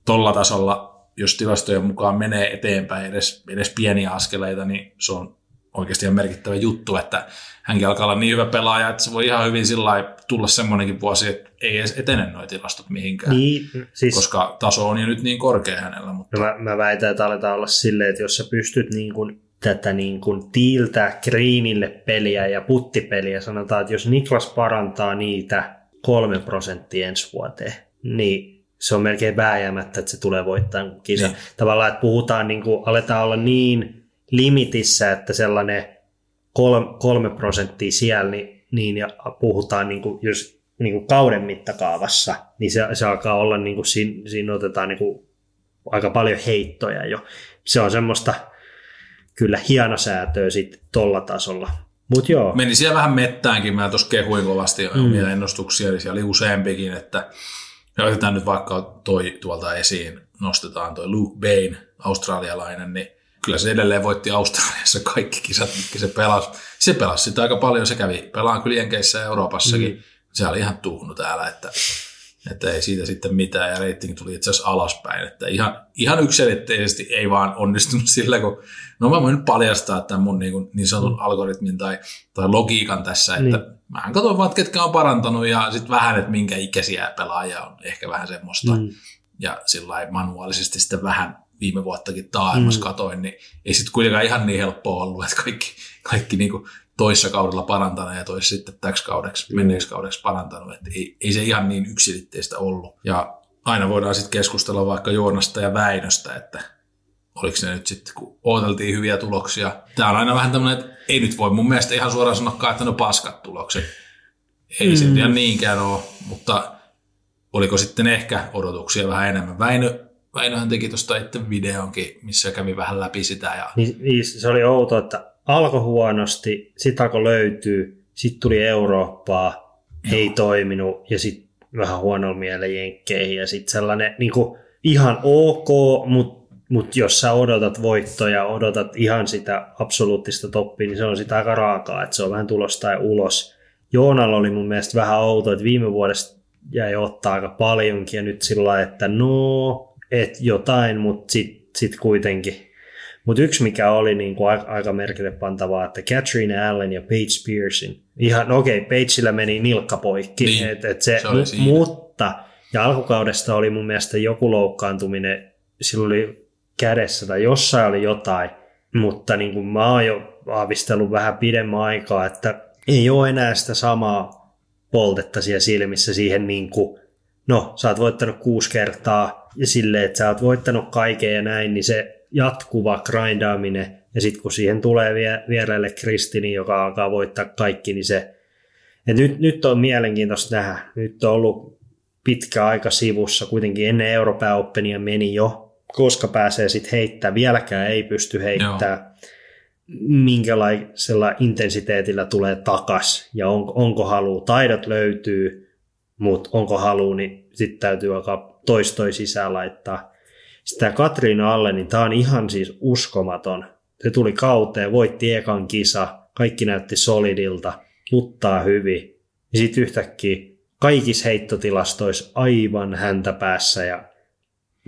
tuolla tasolla jos tilastojen mukaan menee eteenpäin edes, edes pieniä askeleita, niin se on oikeasti ihan merkittävä juttu, että hänkin alkaa olla niin hyvä pelaaja, että se voi ihan hyvin sillä tulla semmoinenkin vuosi, että ei edes etene nuo tilastot mihinkään, niin, siis, koska taso on jo nyt niin korkea hänellä. Mutta... No mä, mä väitän, että aletaan olla silleen, että jos sä pystyt niin kuin tätä niin kuin tiiltää greenille peliä ja puttipeliä, sanotaan, että jos Niklas parantaa niitä kolme prosenttia ensi vuoteen, niin se on melkein vääjäämättä, että se tulee voittamaan kisa. Niin. Tavallaan, että puhutaan, niin kuin, aletaan olla niin limitissä, että sellainen kolme, kolme prosenttia siellä, niin, niin ja puhutaan niin kuin, jos niin kuin kauden mittakaavassa, niin se, se alkaa olla, niin kuin, siinä, siinä otetaan niin kuin, aika paljon heittoja jo. Se on semmoista kyllä hienosäätöä sitten tuolla tasolla. Mut joo. Meni siellä vähän mettäänkin, mä tuossa kehuin kovasti mm. omia ennustuksia, eli siellä oli useampikin, että ja otetaan nyt vaikka toi tuolta esiin, nostetaan toi Luke Bain, australialainen, niin kyllä se edelleen voitti Australiassa kaikki kisat, mitkä se pelasi. Se pelasi sitä aika paljon, se kävi pelaan kyllä Jenkeissä ja Euroopassakin. Mm. Se oli ihan tuhnu täällä, että, että ei siitä sitten mitään, ja reitingi tuli itse asiassa alaspäin. Että ihan, ihan yksilitteisesti ei vaan onnistunut sillä, kun no mä voin paljastaa tämän mun niin, kuin, niin sanotun mm. algoritmin tai, tai logiikan tässä, että niin. mä katson vaan, ketkä on parantanut ja sitten vähän, että minkä ikäisiä pelaajia on ehkä vähän semmoista. Mm. Ja sillä manuaalisesti sitten vähän viime vuottakin taajamassa mm. katoin, niin ei sitten kuitenkaan ihan niin helppoa ollut, että kaikki, kaikki niin kuin toissa kaudella parantanut ja toissa sitten täksi kaudeksi, menneeksi kaudeksi parantanut. Että ei, ei, se ihan niin yksilitteistä ollut. Ja aina voidaan sitten keskustella vaikka Joonasta ja Väinöstä, että oliko se nyt sitten, kun odoteltiin hyviä tuloksia. Tämä on aina vähän tämmöinen, että ei nyt voi mun mielestä ihan suoraan sanoa, että no paskat tulokset. Ei mm. se ihan niinkään ole, mutta oliko sitten ehkä odotuksia vähän enemmän. Väinö Väinöhän teki tuosta itse videonkin, missä kävi vähän läpi sitä. Ja... Niin, niin se oli outo, että alkoi huonosti, sitten alkoi löytyy, sitten tuli Eurooppaa, Joo. ei toiminut ja sitten vähän huonolla mielellä jenkkeihin ja sitten sellainen niin kuin, ihan ok, mutta mut jos sä odotat voittoja, odotat ihan sitä absoluuttista toppia, niin se on sitä aika raakaa, että se on vähän tulosta ja ulos. Joonalla oli mun mielestä vähän outo, että viime vuodesta jäi ottaa aika paljonkin ja nyt sillä että no, et jotain, mutta sitten sit kuitenkin. Mutta yksi, mikä oli niin kuin aika merkille pantavaa, että Katrina Allen ja Paige Pearson, ihan no okei, okay, Pageillä meni nilkka poikki, niin, et, et se, se mu- mutta, ja alkukaudesta oli mun mielestä joku loukkaantuminen, sillä oli kädessä tai jossain oli jotain, mutta niin kuin mä oon jo aavistellut vähän pidemmän aikaa, että ei ole enää sitä samaa poltetta siellä silmissä siihen niin kuin, no sä oot voittanut kuusi kertaa, ja silleen, että sä oot voittanut kaiken ja näin, niin se jatkuva grindaaminen, ja sitten kun siihen tulee vie, vierelle Kristini, joka alkaa voittaa kaikki, niin se, et nyt, nyt on mielenkiintoista nähdä. Nyt on ollut pitkä aika sivussa, kuitenkin ennen Euroopan Openia meni jo, koska pääsee sitten heittämään, vieläkään ei pysty heittämään, minkälaisella intensiteetillä tulee takas, ja on, onko halu, taidot löytyy, mutta onko halu, niin sitten täytyy alkaa toistoi sisään laittaa. Sitä Katriina alle, niin tämä on ihan siis uskomaton. Se tuli kauteen, voitti ekan kisa, kaikki näytti solidilta, luttaa hyvin. Ja sitten yhtäkkiä kaikissa heittotilastoissa aivan häntä päässä ja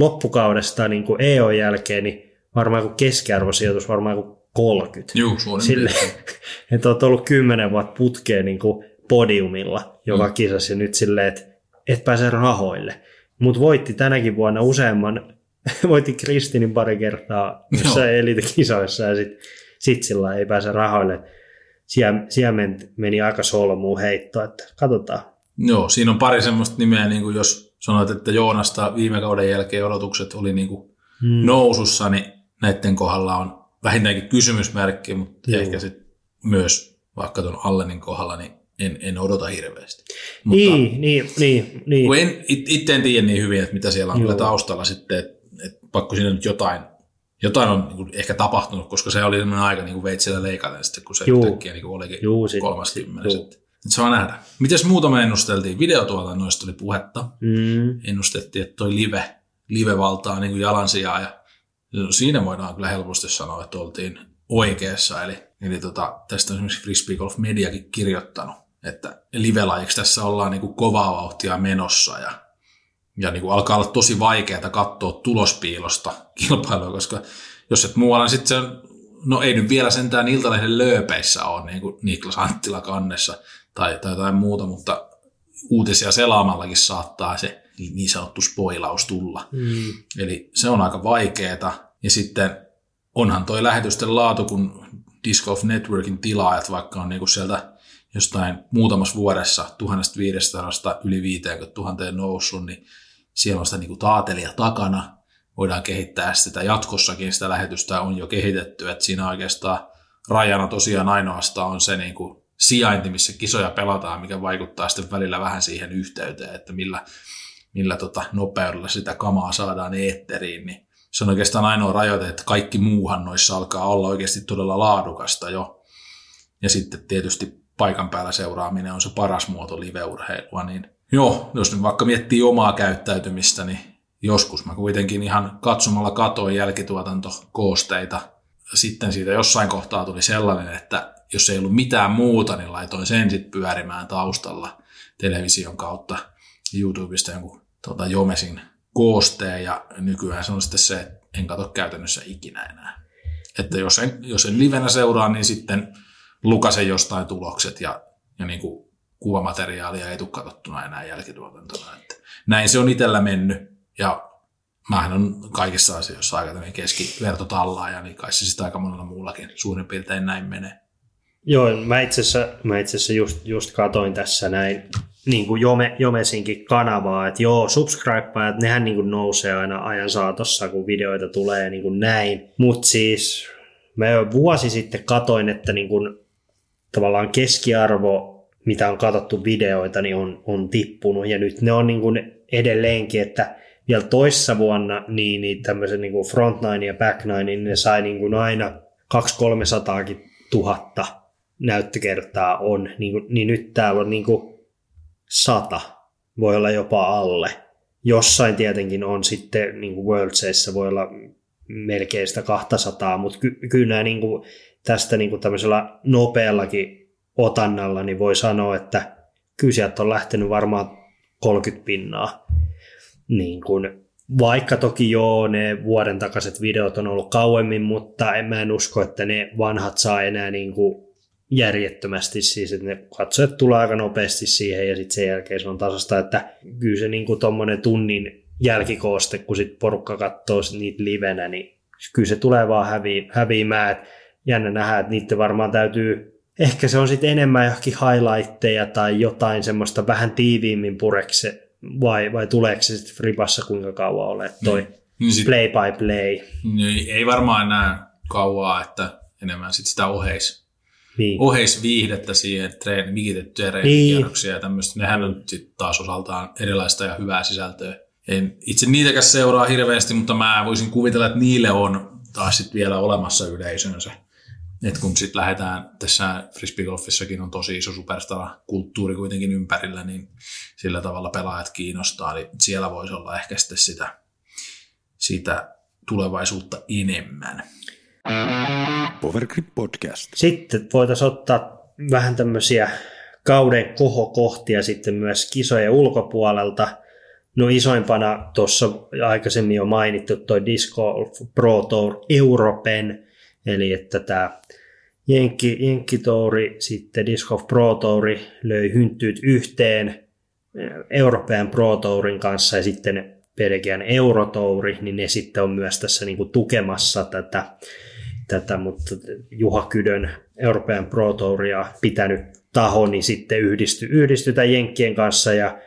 loppukaudesta niin kuin EO jälkeen, niin varmaan kuin keskiarvosijoitus varmaan kuin 30. Juu, Sille, että olet ollut kymmenen vuotta putkeen niin kuin podiumilla joka mm. kisassa ja nyt silleen, että et pääse rahoille. Mutta voitti tänäkin vuonna useamman, voitti Kristinin pari kertaa jossain elitekisoissa ja sitten sit sillä ei pääse rahoille. Siemen meni aika solmuun heitto, että katsotaan. Joo, siinä on pari semmoista nimeä, niin kuin jos sanoit, että Joonasta viime kauden jälkeen odotukset oli niin kuin hmm. nousussa, niin näiden kohdalla on vähintäänkin kysymysmerkki, mutta Joo. ehkä sitten myös vaikka tuon Allenin kohdalla, niin en, en odota hirveästi. Mutta niin, niin, niin, niin. Kun en, itse en tiedä niin hyvin, että mitä siellä on Joo. kyllä taustalla sitten, että pakko siinä nyt jotain, jotain on niin kuin ehkä tapahtunut, koska se oli sellainen aika niin kuin veitsellä leikaten sitten, kun se Juu. yhtäkkiä niin kuin olikin Juu, 30. Juu. Nyt saa nähdä. Mites muuta me ennusteltiin? Videotuotannoista oli puhetta. Mm. Ennustettiin, että toi live, live valtaa niin kuin jalansijaa ja no siinä voidaan kyllä helposti sanoa, että oltiin oikeassa. Eli, eli tota, tästä on esimerkiksi Frisbee Golf Mediakin kirjoittanut että livelajiksi tässä ollaan niin kuin kovaa vauhtia menossa ja, ja niin kuin alkaa olla tosi vaikeaa katsoa tulospiilosta kilpailua, koska jos et muualla, niin sitten se on, no ei nyt vielä sentään Iltalehden lööpeissä ole niin kuin Niklas Anttila kannessa tai, tai jotain muuta, mutta uutisia selaamallakin saattaa se niin sanottu spoilaus tulla. Mm. Eli se on aika vaikeeta. Ja sitten onhan toi lähetysten laatu, kun Disc Golf Networkin tilaajat, vaikka on niinku sieltä jostain muutamassa vuodessa 1500 yli 50 000 noussut, niin siellä on sitä niin kuin taatelia takana. Voidaan kehittää sitä jatkossakin, sitä lähetystä on jo kehitetty, että siinä oikeastaan rajana tosiaan ainoastaan on se niin kuin sijainti, missä kisoja pelataan, mikä vaikuttaa sitten välillä vähän siihen yhteyteen, että millä, millä tota nopeudella sitä kamaa saadaan eetteriin, niin se on oikeastaan ainoa rajoite, että kaikki muuhan noissa alkaa olla oikeasti todella laadukasta jo. Ja sitten tietysti paikan päällä seuraaminen on se paras muoto live-urheilua, niin joo, jos nyt vaikka miettii omaa käyttäytymistä, niin joskus mä kuitenkin ihan katsomalla katoin jälkituotantokoosteita. Sitten siitä jossain kohtaa tuli sellainen, että jos ei ollut mitään muuta, niin laitoin sen sitten pyörimään taustalla television kautta YouTubesta jonkun tuota, Jomesin koosteen ja nykyään se on sitten se, että en katso käytännössä ikinä enää. Että jos en, jos en livenä seuraa, niin sitten lukasen jostain tulokset ja, ja niin kuin kuvamateriaalia ei tule katsottuna enää jälkituotantona. Että näin se on itsellä mennyt ja mähän on kaikissa asioissa aika tämmöinen keskivertotallaaja, niin kai se sitä aika monella muullakin suurin piirtein näin menee. Joo, mä itse asiassa, mä itse asiassa just, just katoin tässä näin niin kuin Jome, Jomesinkin kanavaa, että joo, subscribeajat, nehän niin kuin nousee aina ajan saatossa, kun videoita tulee niin kuin näin. Mutta siis mä jo vuosi sitten katoin, että niin kuin, tavallaan keskiarvo, mitä on katsottu videoita, niin on, on tippunut. Ja nyt ne on niin kuin edelleenkin, että vielä toissa vuonna niin, niin tämmöisen niin kuin front nine ja back nine, niin ne sai niin kuin aina 200-300 tuhatta näyttökertaa on, niin, niin nyt täällä on niin kuin sata, voi olla jopa alle. Jossain tietenkin on sitten niin kuin Worldseissä voi olla melkein sitä 200, mutta ky- kyllä nämä niin kuin, tästä niin kuin tämmöisellä nopeallakin otannalla niin voi sanoa, että kyllä sieltä on lähtenyt varmaan 30 pinnaa. Niin kuin, vaikka toki joo, ne vuoden takaiset videot on ollut kauemmin, mutta en mä en usko, että ne vanhat saa enää niin kuin järjettömästi siis, että ne katsojat tulee aika nopeasti siihen ja sitten sen jälkeen se on tasasta, että kyllä se niin tuommoinen tunnin jälkikooste, kun sitten porukka katsoo niitä livenä, niin kyllä se tulee vaan hävi, häviämään. Jännä nähdä, että niiden varmaan täytyy, ehkä se on sitten enemmän johonkin highlightteja tai jotain semmoista vähän tiiviimmin purekse, vai, vai tuleeko se sitten fripassa kuinka kauan ole toi mm. niin sit, play by play? Niin, ei varmaan enää kauaa, että enemmän sitten sitä oheis niin. oheisviihdettä siihen, treeni, mikitettyjä treenikierroksia niin. ja tämmöistä. Nehän on sitten taas osaltaan erilaista ja hyvää sisältöä. En itse niitäkään seuraa hirveästi, mutta mä voisin kuvitella, että niille on taas sitten vielä olemassa yleisönsä. Et kun sitten lähdetään, tässä frisbeegolfissakin on tosi iso superstar-kulttuuri kuitenkin ympärillä, niin sillä tavalla pelaajat kiinnostaa, niin siellä voisi olla ehkä sitten sitä, sitä tulevaisuutta enemmän. Powergrip Podcast. Sitten voitaisiin ottaa vähän tämmöisiä kauden kohokohtia sitten myös kisojen ulkopuolelta. No isoimpana tuossa aikaisemmin jo mainittu toi Disc Golf Pro Tour Europen, eli että tämä Jenkki, Jenkki Touri, sitten Disc Golf Pro Touri löi hynttyyt yhteen European Pro Tourin kanssa ja sitten Belgian Eurotouri, niin ne sitten on myös tässä niin kuin tukemassa tätä tätä, mutta Juha Kydön Euroopan Pro Touria pitänyt taho, niin sitten yhdisty, yhdistytään Jenkkien kanssa ja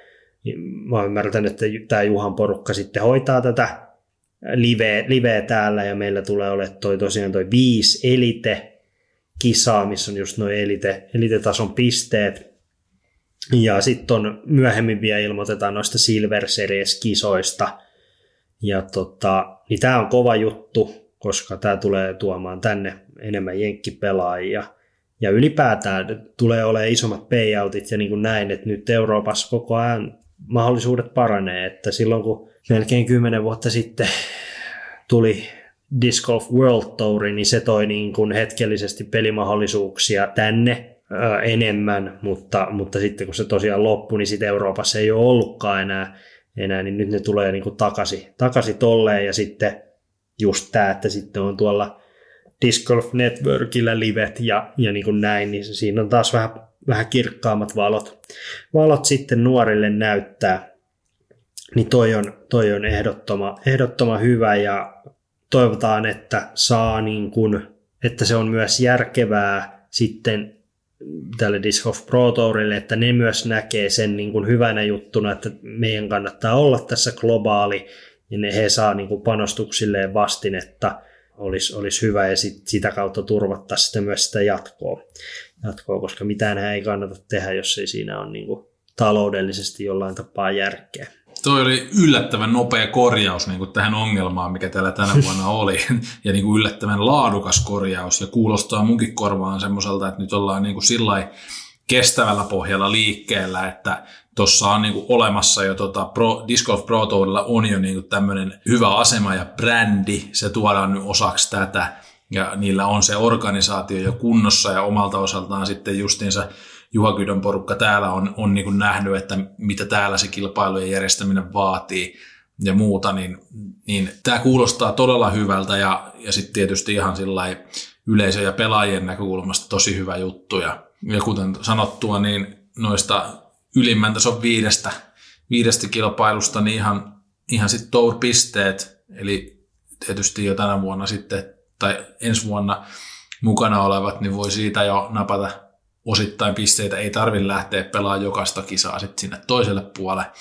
mä ymmärrän, että tämä Juhan porukka sitten hoitaa tätä liveä, liveä täällä ja meillä tulee olemaan toi, tosiaan toi viisi elite kisaa, missä on just noin elite, elite-tason pisteet. Ja sitten on myöhemmin vielä ilmoitetaan noista Silver Series-kisoista. Ja tota, niin tämä on kova juttu koska tämä tulee tuomaan tänne enemmän jenkkipelaajia. Ja ylipäätään tulee olemaan isommat payoutit ja niin kuin näin, että nyt Euroopassa koko ajan mahdollisuudet paranee, että silloin kun melkein kymmenen vuotta sitten tuli Disc Golf World Tour, niin se toi niin kuin hetkellisesti pelimahdollisuuksia tänne ää, enemmän, mutta, mutta sitten kun se tosiaan loppui, niin sitten Euroopassa ei ole ollutkaan enää, enää niin nyt ne tulee niin kuin takaisin, takaisin tolleen. Ja sitten just tämä, että sitten on tuolla Disc Golf Networkilla livet ja, ja niin kuin näin, niin siinä on taas vähän, vähän kirkkaammat valot. Valot sitten nuorille näyttää, niin toi on, toi on ehdottoman, ehdottoman hyvä ja toivotaan, että saa niin kuin, että se on myös järkevää sitten tälle Disc Golf Pro Tourille, että ne myös näkee sen niin kuin hyvänä juttuna, että meidän kannattaa olla tässä globaali niin ne he saa niin kuin panostuksilleen vastinetta, olisi, olisi hyvä ja sit, sitä kautta turvattaa sitten myös sitä jatkoa, jatkoa koska mitään ei kannata tehdä, jos ei siinä ole niin kuin taloudellisesti jollain tapaa järkeä. toi oli yllättävän nopea korjaus niin kuin tähän ongelmaan, mikä täällä tänä vuonna oli. Ja niin kuin yllättävän laadukas korjaus. Ja kuulostaa munkin korvaan semmoiselta, että nyt ollaan niin kuin sillä kestävällä pohjalla liikkeellä, että tuossa on niinku olemassa jo tota Pro, Disc Golf Pro Tourilla on jo niinku tämmöinen hyvä asema ja brändi, se tuodaan nyt osaksi tätä ja niillä on se organisaatio jo kunnossa ja omalta osaltaan sitten justiinsa Juha Kydön porukka täällä on, on niin nähnyt, että mitä täällä se kilpailujen järjestäminen vaatii ja muuta, niin, niin tämä kuulostaa todella hyvältä ja, ja sitten tietysti ihan yleisö- ja pelaajien näkökulmasta tosi hyvä juttu. Ja, ja kuten sanottua, niin noista ylimmän tason viidestä, viidestä kilpailusta, niin ihan, ihan sitten tour-pisteet, eli tietysti jo tänä vuonna sitten, tai ensi vuonna mukana olevat, niin voi siitä jo napata osittain pisteitä. Ei tarvitse lähteä pelaamaan jokaista kisaa sitten sinne toiselle puolelle.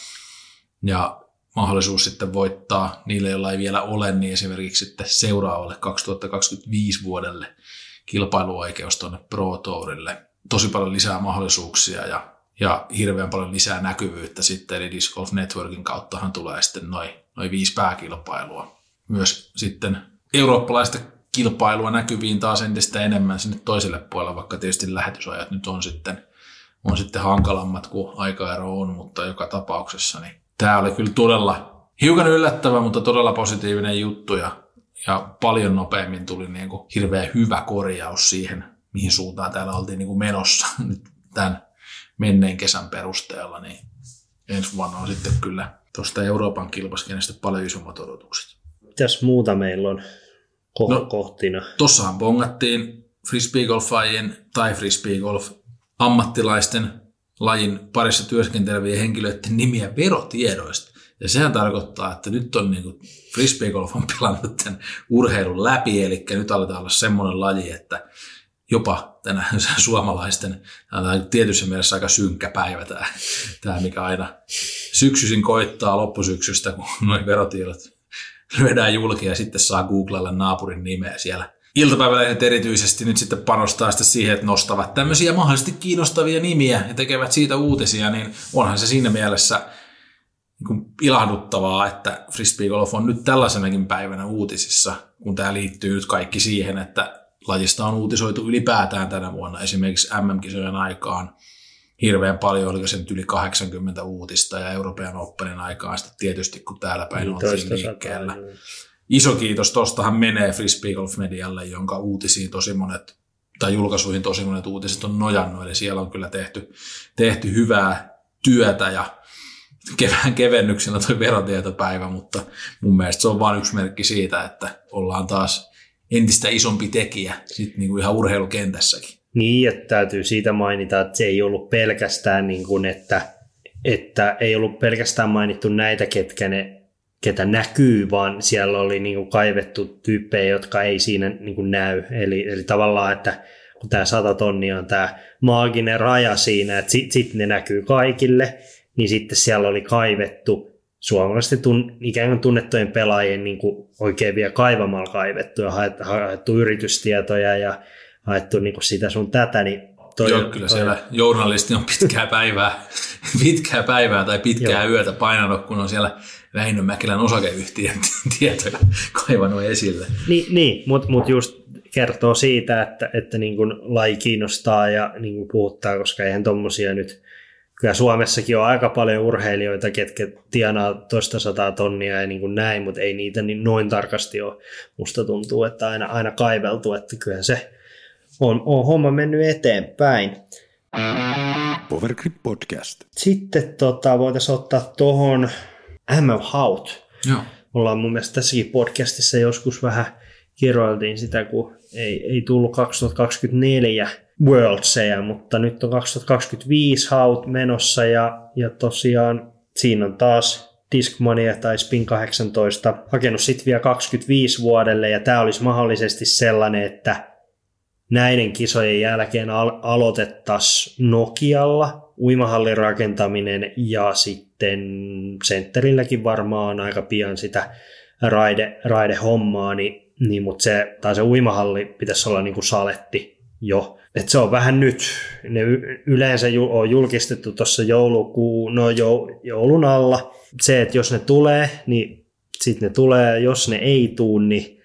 Ja mahdollisuus sitten voittaa niille, joilla ei vielä ole, niin esimerkiksi sitten seuraavalle 2025 vuodelle kilpailuoikeus tuonne Pro Tourille. Tosi paljon lisää mahdollisuuksia ja ja hirveän paljon lisää näkyvyyttä sitten, eli Disc Golf Networkin kauttahan tulee sitten noin noi viisi pääkilpailua. Myös sitten eurooppalaista kilpailua näkyviin taas entistä enemmän sinne toiselle puolelle, vaikka tietysti lähetysajat nyt on sitten, on sitten hankalammat kuin aikaero on, mutta joka tapauksessa niin tämä oli kyllä todella hiukan yllättävä, mutta todella positiivinen juttu ja, ja paljon nopeammin tuli niin kuin hirveän hyvä korjaus siihen, mihin suuntaan täällä oltiin niin kuin menossa nyt tämän menneen kesän perusteella, niin ensi vuonna on sitten kyllä tuosta Euroopan kilpaskenestä paljon isommat odotukset. Mitäs muuta meillä on ko- no, kohtina? Tossahan bongattiin frisbeegolfaajien tai frisbeegolf ammattilaisten lajin parissa työskentelevien henkilöiden nimiä verotiedoista. Ja sehän tarkoittaa, että nyt on niin frisbeegolf on pilannut tämän urheilun läpi, eli nyt aletaan olla semmoinen laji, että jopa tänä suomalaisten, tämä on tietyssä mielessä aika synkkä päivä tämä, tämä mikä aina syksyisin koittaa loppusyksystä, kun noin verotiedot lyödään julki ja sitten saa googlella naapurin nimeä siellä. Iltapäivälehdet erityisesti nyt sitten panostaa sitten siihen, että nostavat tämmöisiä mahdollisesti kiinnostavia nimiä ja tekevät siitä uutisia, niin onhan se siinä mielessä niin ilahduttavaa, että frisbeegolf on nyt tällaisenakin päivänä uutisissa, kun tämä liittyy nyt kaikki siihen, että lajista on uutisoitu ylipäätään tänä vuonna, esimerkiksi MM-kisojen aikaan hirveän paljon, oliko se nyt yli 80 uutista ja Euroopan Openin aikaan sitten tietysti, kun täällä päin niin, oltiin liikkeellä. Iso kiitos, tostahan menee Frisbee Golf Medialle, jonka uutisiin tosi monet, tai julkaisuihin tosi monet uutiset on nojannut, eli siellä on kyllä tehty, tehty hyvää työtä ja kevään kevennyksenä tuo verotietopäivä, mutta mun mielestä se on vain yksi merkki siitä, että ollaan taas entistä isompi tekijä sit niin kuin ihan urheilukentässäkin. Niin, että täytyy siitä mainita, että se ei ollut pelkästään niin kuin, että, että ei ollut pelkästään mainittu näitä, ketkä ne, ketä näkyy, vaan siellä oli niin kuin kaivettu tyyppejä, jotka ei siinä niin kuin näy. Eli, eli tavallaan, että kun tämä 100 tonnia on tämä maaginen raja siinä, että sitten sit ne näkyy kaikille, niin sitten siellä oli kaivettu suomalaisten tun, ikään kuin tunnettujen pelaajien niin kuin oikein vielä kaivamalla kaivettu ja haettu, haettu yritystietoja ja haettu niin kuin sitä sun tätä, niin toi, Joo, kyllä toi... siellä journalisti on pitkää päivää, pitkää päivää tai pitkää Joo. yötä painanut, kun on siellä Väinö Mäkelän osakeyhtiön tietoja kaivannut esille. Niin, niin mutta mut just kertoo siitä, että, että niin kuin laji kiinnostaa ja niin kuin puhuttaa, koska eihän tuommoisia nyt kyllä Suomessakin on aika paljon urheilijoita, ketkä tienaa toista sataa tonnia ja niin kuin näin, mutta ei niitä niin noin tarkasti ole. Musta tuntuu, että aina, aina kaiveltu, että kyllä se on, on homma mennyt eteenpäin. Powergrip Podcast. Sitten tota, voitaisiin ottaa tuohon ML Haut. Joo. Ollaan mun mielestä tässäkin podcastissa joskus vähän kiroiltiin sitä, kun ei, ei tullut 2024 Worldseja, mutta nyt on 2025 haut menossa ja, ja tosiaan siinä on taas Discmania tai Spin 18 hakenut sitten vielä 25 vuodelle ja tämä olisi mahdollisesti sellainen, että näiden kisojen jälkeen al- aloitettaisiin Nokialla uimahallin rakentaminen ja sitten sentterilläkin varmaan aika pian sitä raide, raidehommaa, niin, niin, mutta se, tai se uimahalli pitäisi olla niin kuin saletti jo. Et se on vähän nyt. Ne yleensä on julkistettu tuossa joulukuun, no joulun alla, se, että jos ne tulee, niin sitten ne tulee, jos ne ei tuu, niin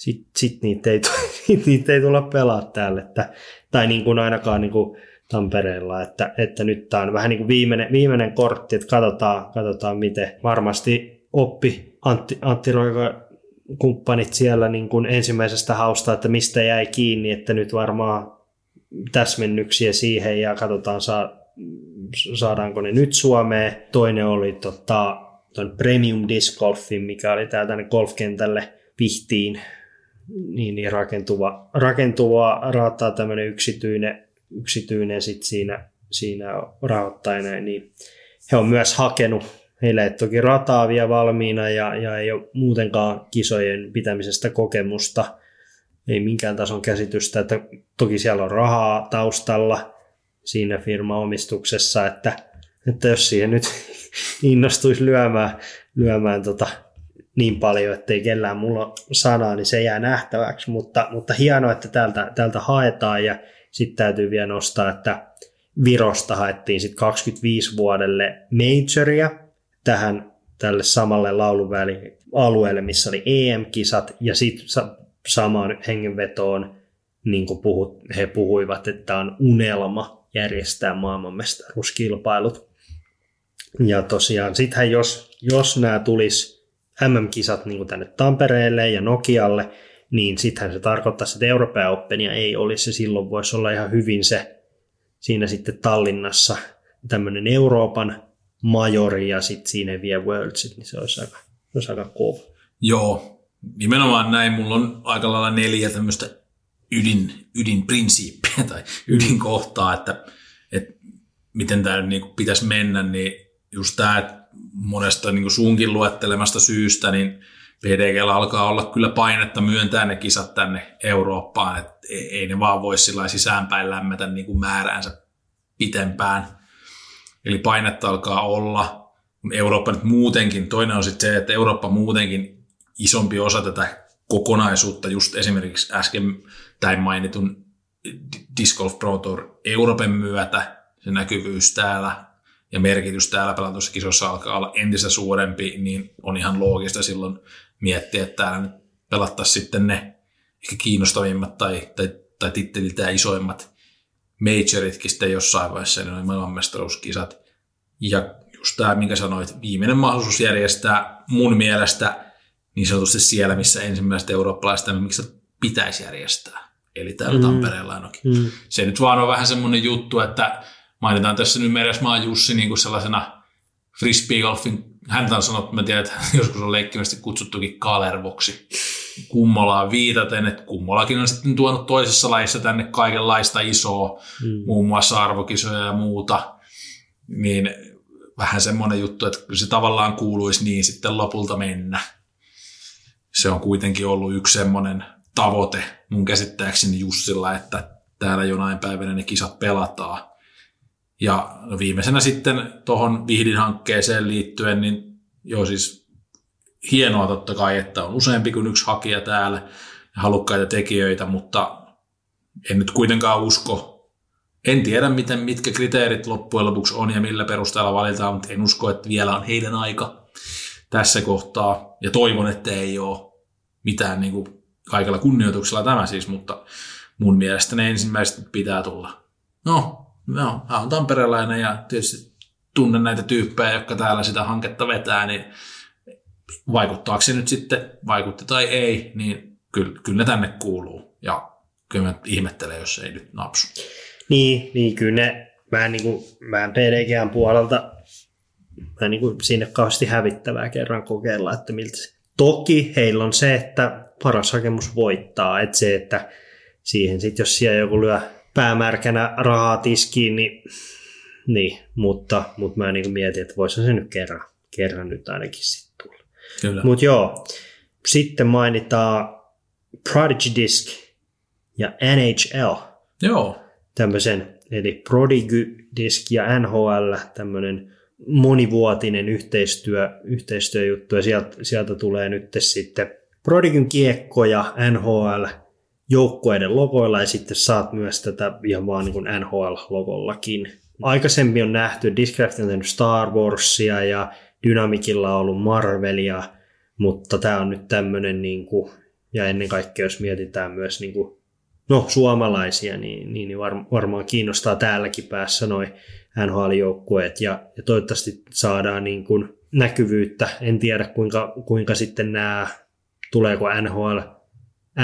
sitten sit niitä, ei, niitä ei tulla pelaa täällä. Että, tai niin kuin ainakaan niin kuin Tampereella, että, että nyt tämä on vähän niin kuin viimeinen, viimeinen kortti, että katsotaan, katsotaan miten. Varmasti oppi Antti, Antti Roika kumppanit siellä niin kuin ensimmäisestä hausta, että mistä jäi kiinni, että nyt varmaan täsmennyksiä siihen ja katsotaan saa, saadaanko ne nyt Suomeen. Toinen oli tota, ton Premium Disc Golfin, mikä oli tää tänne golfkentälle Pihtiin niin, niin rakentuva, rakentuva rahoittaa tämmöinen yksityinen, yksityinen sit siinä, siinä rahoittajana, niin he on myös hakenut. Heillä ei toki rataa vielä valmiina ja, ja ei ole muutenkaan kisojen pitämisestä kokemusta, ei minkään tason käsitystä, että toki siellä on rahaa taustalla siinä firmaomistuksessa, että, että jos siihen nyt innostuisi lyömään, lyömään tota niin paljon, että ei kellään mulla sanaa, niin se jää nähtäväksi, mutta, mutta hienoa, että täältä, täältä haetaan ja sitten täytyy vielä nostaa, että Virosta haettiin sitten 25 vuodelle majoria, tähän tälle samalle lauluväli alueelle, missä oli EM-kisat, ja sitten samaan hengenvetoon niin kuin puhut, he puhuivat, että on unelma järjestää maailmanmestaruuskilpailut. Ja tosiaan sittenhän jos, jos nämä tulisi MM-kisat niin kuin tänne Tampereelle ja Nokialle, niin sittenhän se tarkoittaisi, että Euroopan Openia ei olisi, silloin voisi olla ihan hyvin se siinä sitten Tallinnassa tämmöinen Euroopan majori ja sitten siinä vie Worldsit, niin se olisi aika, olisi aika kova. Joo, nimenomaan näin. Mulla on aika lailla neljä tämmöistä ydin, ydinprinsiippiä tai ydinkohtaa, että, että miten tämä niin pitäisi mennä, niin just tämä, että monesta niin suunkin luettelemasta syystä, niin PDG alkaa olla kyllä painetta myöntää ne kisat tänne Eurooppaan, että ei ne vaan voi sillä sisäänpäin lämmetä niin kuin määräänsä pitempään. Eli painetta alkaa olla. Eurooppa nyt muutenkin, toinen on sitten se, että Eurooppa muutenkin isompi osa tätä kokonaisuutta, just esimerkiksi äsken tämän mainitun Disc Golf Pro Tour Euroopan myötä, se näkyvyys täällä ja merkitys täällä pelatussa kisossa alkaa olla entistä suurempi, niin on ihan loogista silloin miettiä, että täällä nyt pelattaisiin sitten ne ehkä kiinnostavimmat tai, tai, tai titteliltään isoimmat majoritkin sitten jossain vaiheessa, niin maailmanmestaruuskisat. Ja just tämä, minkä sanoit, viimeinen mahdollisuus järjestää mun mielestä niin sanotusti siellä, missä ensimmäiset eurooppalaiset miksi pitäisi järjestää. Eli täällä mm. Tampereella ainakin. Mm. Se nyt vaan on vähän semmoinen juttu, että mainitaan tässä nyt Meresmaa Jussi niin kuin sellaisena frisbeegolfin, hän on sanonut, mä tiedän, että joskus on leikkimästi kutsuttukin kalervoksi. Kummolaan viitaten, että Kummolakin on sitten tuonut toisessa lajissa tänne kaikenlaista isoa, mm. muun muassa arvokisoja ja muuta, niin vähän semmoinen juttu, että se tavallaan kuuluisi niin sitten lopulta mennä. Se on kuitenkin ollut yksi semmoinen tavoite mun käsittääkseni Jussilla, että täällä jonain päivänä ne kisat pelataan. Ja viimeisenä sitten tuohon Vihdin hankkeeseen liittyen, niin joo siis hienoa totta kai, että on useampi kuin yksi hakija täällä ja halukkaita tekijöitä, mutta en nyt kuitenkaan usko, en tiedä miten, mitkä kriteerit loppujen lopuksi on ja millä perusteella valitaan, mutta en usko, että vielä on heidän aika tässä kohtaa. Ja toivon, että ei ole mitään niin kuin kaikella kunnioituksella tämä siis, mutta mun mielestä ne ensimmäiset pitää tulla. No, no hän on tamperelainen ja tietysti tunnen näitä tyyppejä, jotka täällä sitä hanketta vetää, niin vaikuttaako se nyt sitten, vaikutti tai ei, niin kyllä, kyllä ne tänne kuuluu. Ja kyllä mä ihmettelen, jos ei nyt napsu. Niin, niin kyllä ne vähän niin kuin vähän PDGn puolelta vähän niin kuin sinne kauheasti hävittävää kerran kokeilla, että miltä se. Toki heillä on se, että paras hakemus voittaa, että se, että siihen sitten jos siellä joku lyö päämärkänä rahaa tiskiin, niin, niin mutta, mutta mä niin mietin, että voisi se nyt kerran, kerran nyt ainakin sitten mutta joo, sitten mainitaan Prodigy Disc ja NHL. Joo. Tämmöisen, eli Prodigy Disc ja NHL, tämmöinen monivuotinen yhteistyö, yhteistyöjuttu, ja sieltä, sieltä tulee nyt sitten Prodigyn kiekko ja NHL joukkueiden logoilla, ja sitten saat myös tätä ihan vaan niin NHL-logollakin. Aikaisemmin on nähty, Discraft on Star Warsia ja Dynamicilla on ollut Marvelia, mutta tämä on nyt tämmöinen, niin kuin, ja ennen kaikkea jos mietitään myös niin kuin, no, suomalaisia, niin, niin, niin varmaan kiinnostaa täälläkin päässä noin NHL-joukkueet, ja, ja toivottavasti saadaan niin kuin näkyvyyttä. En tiedä, kuinka, kuinka sitten nämä, tuleeko NHL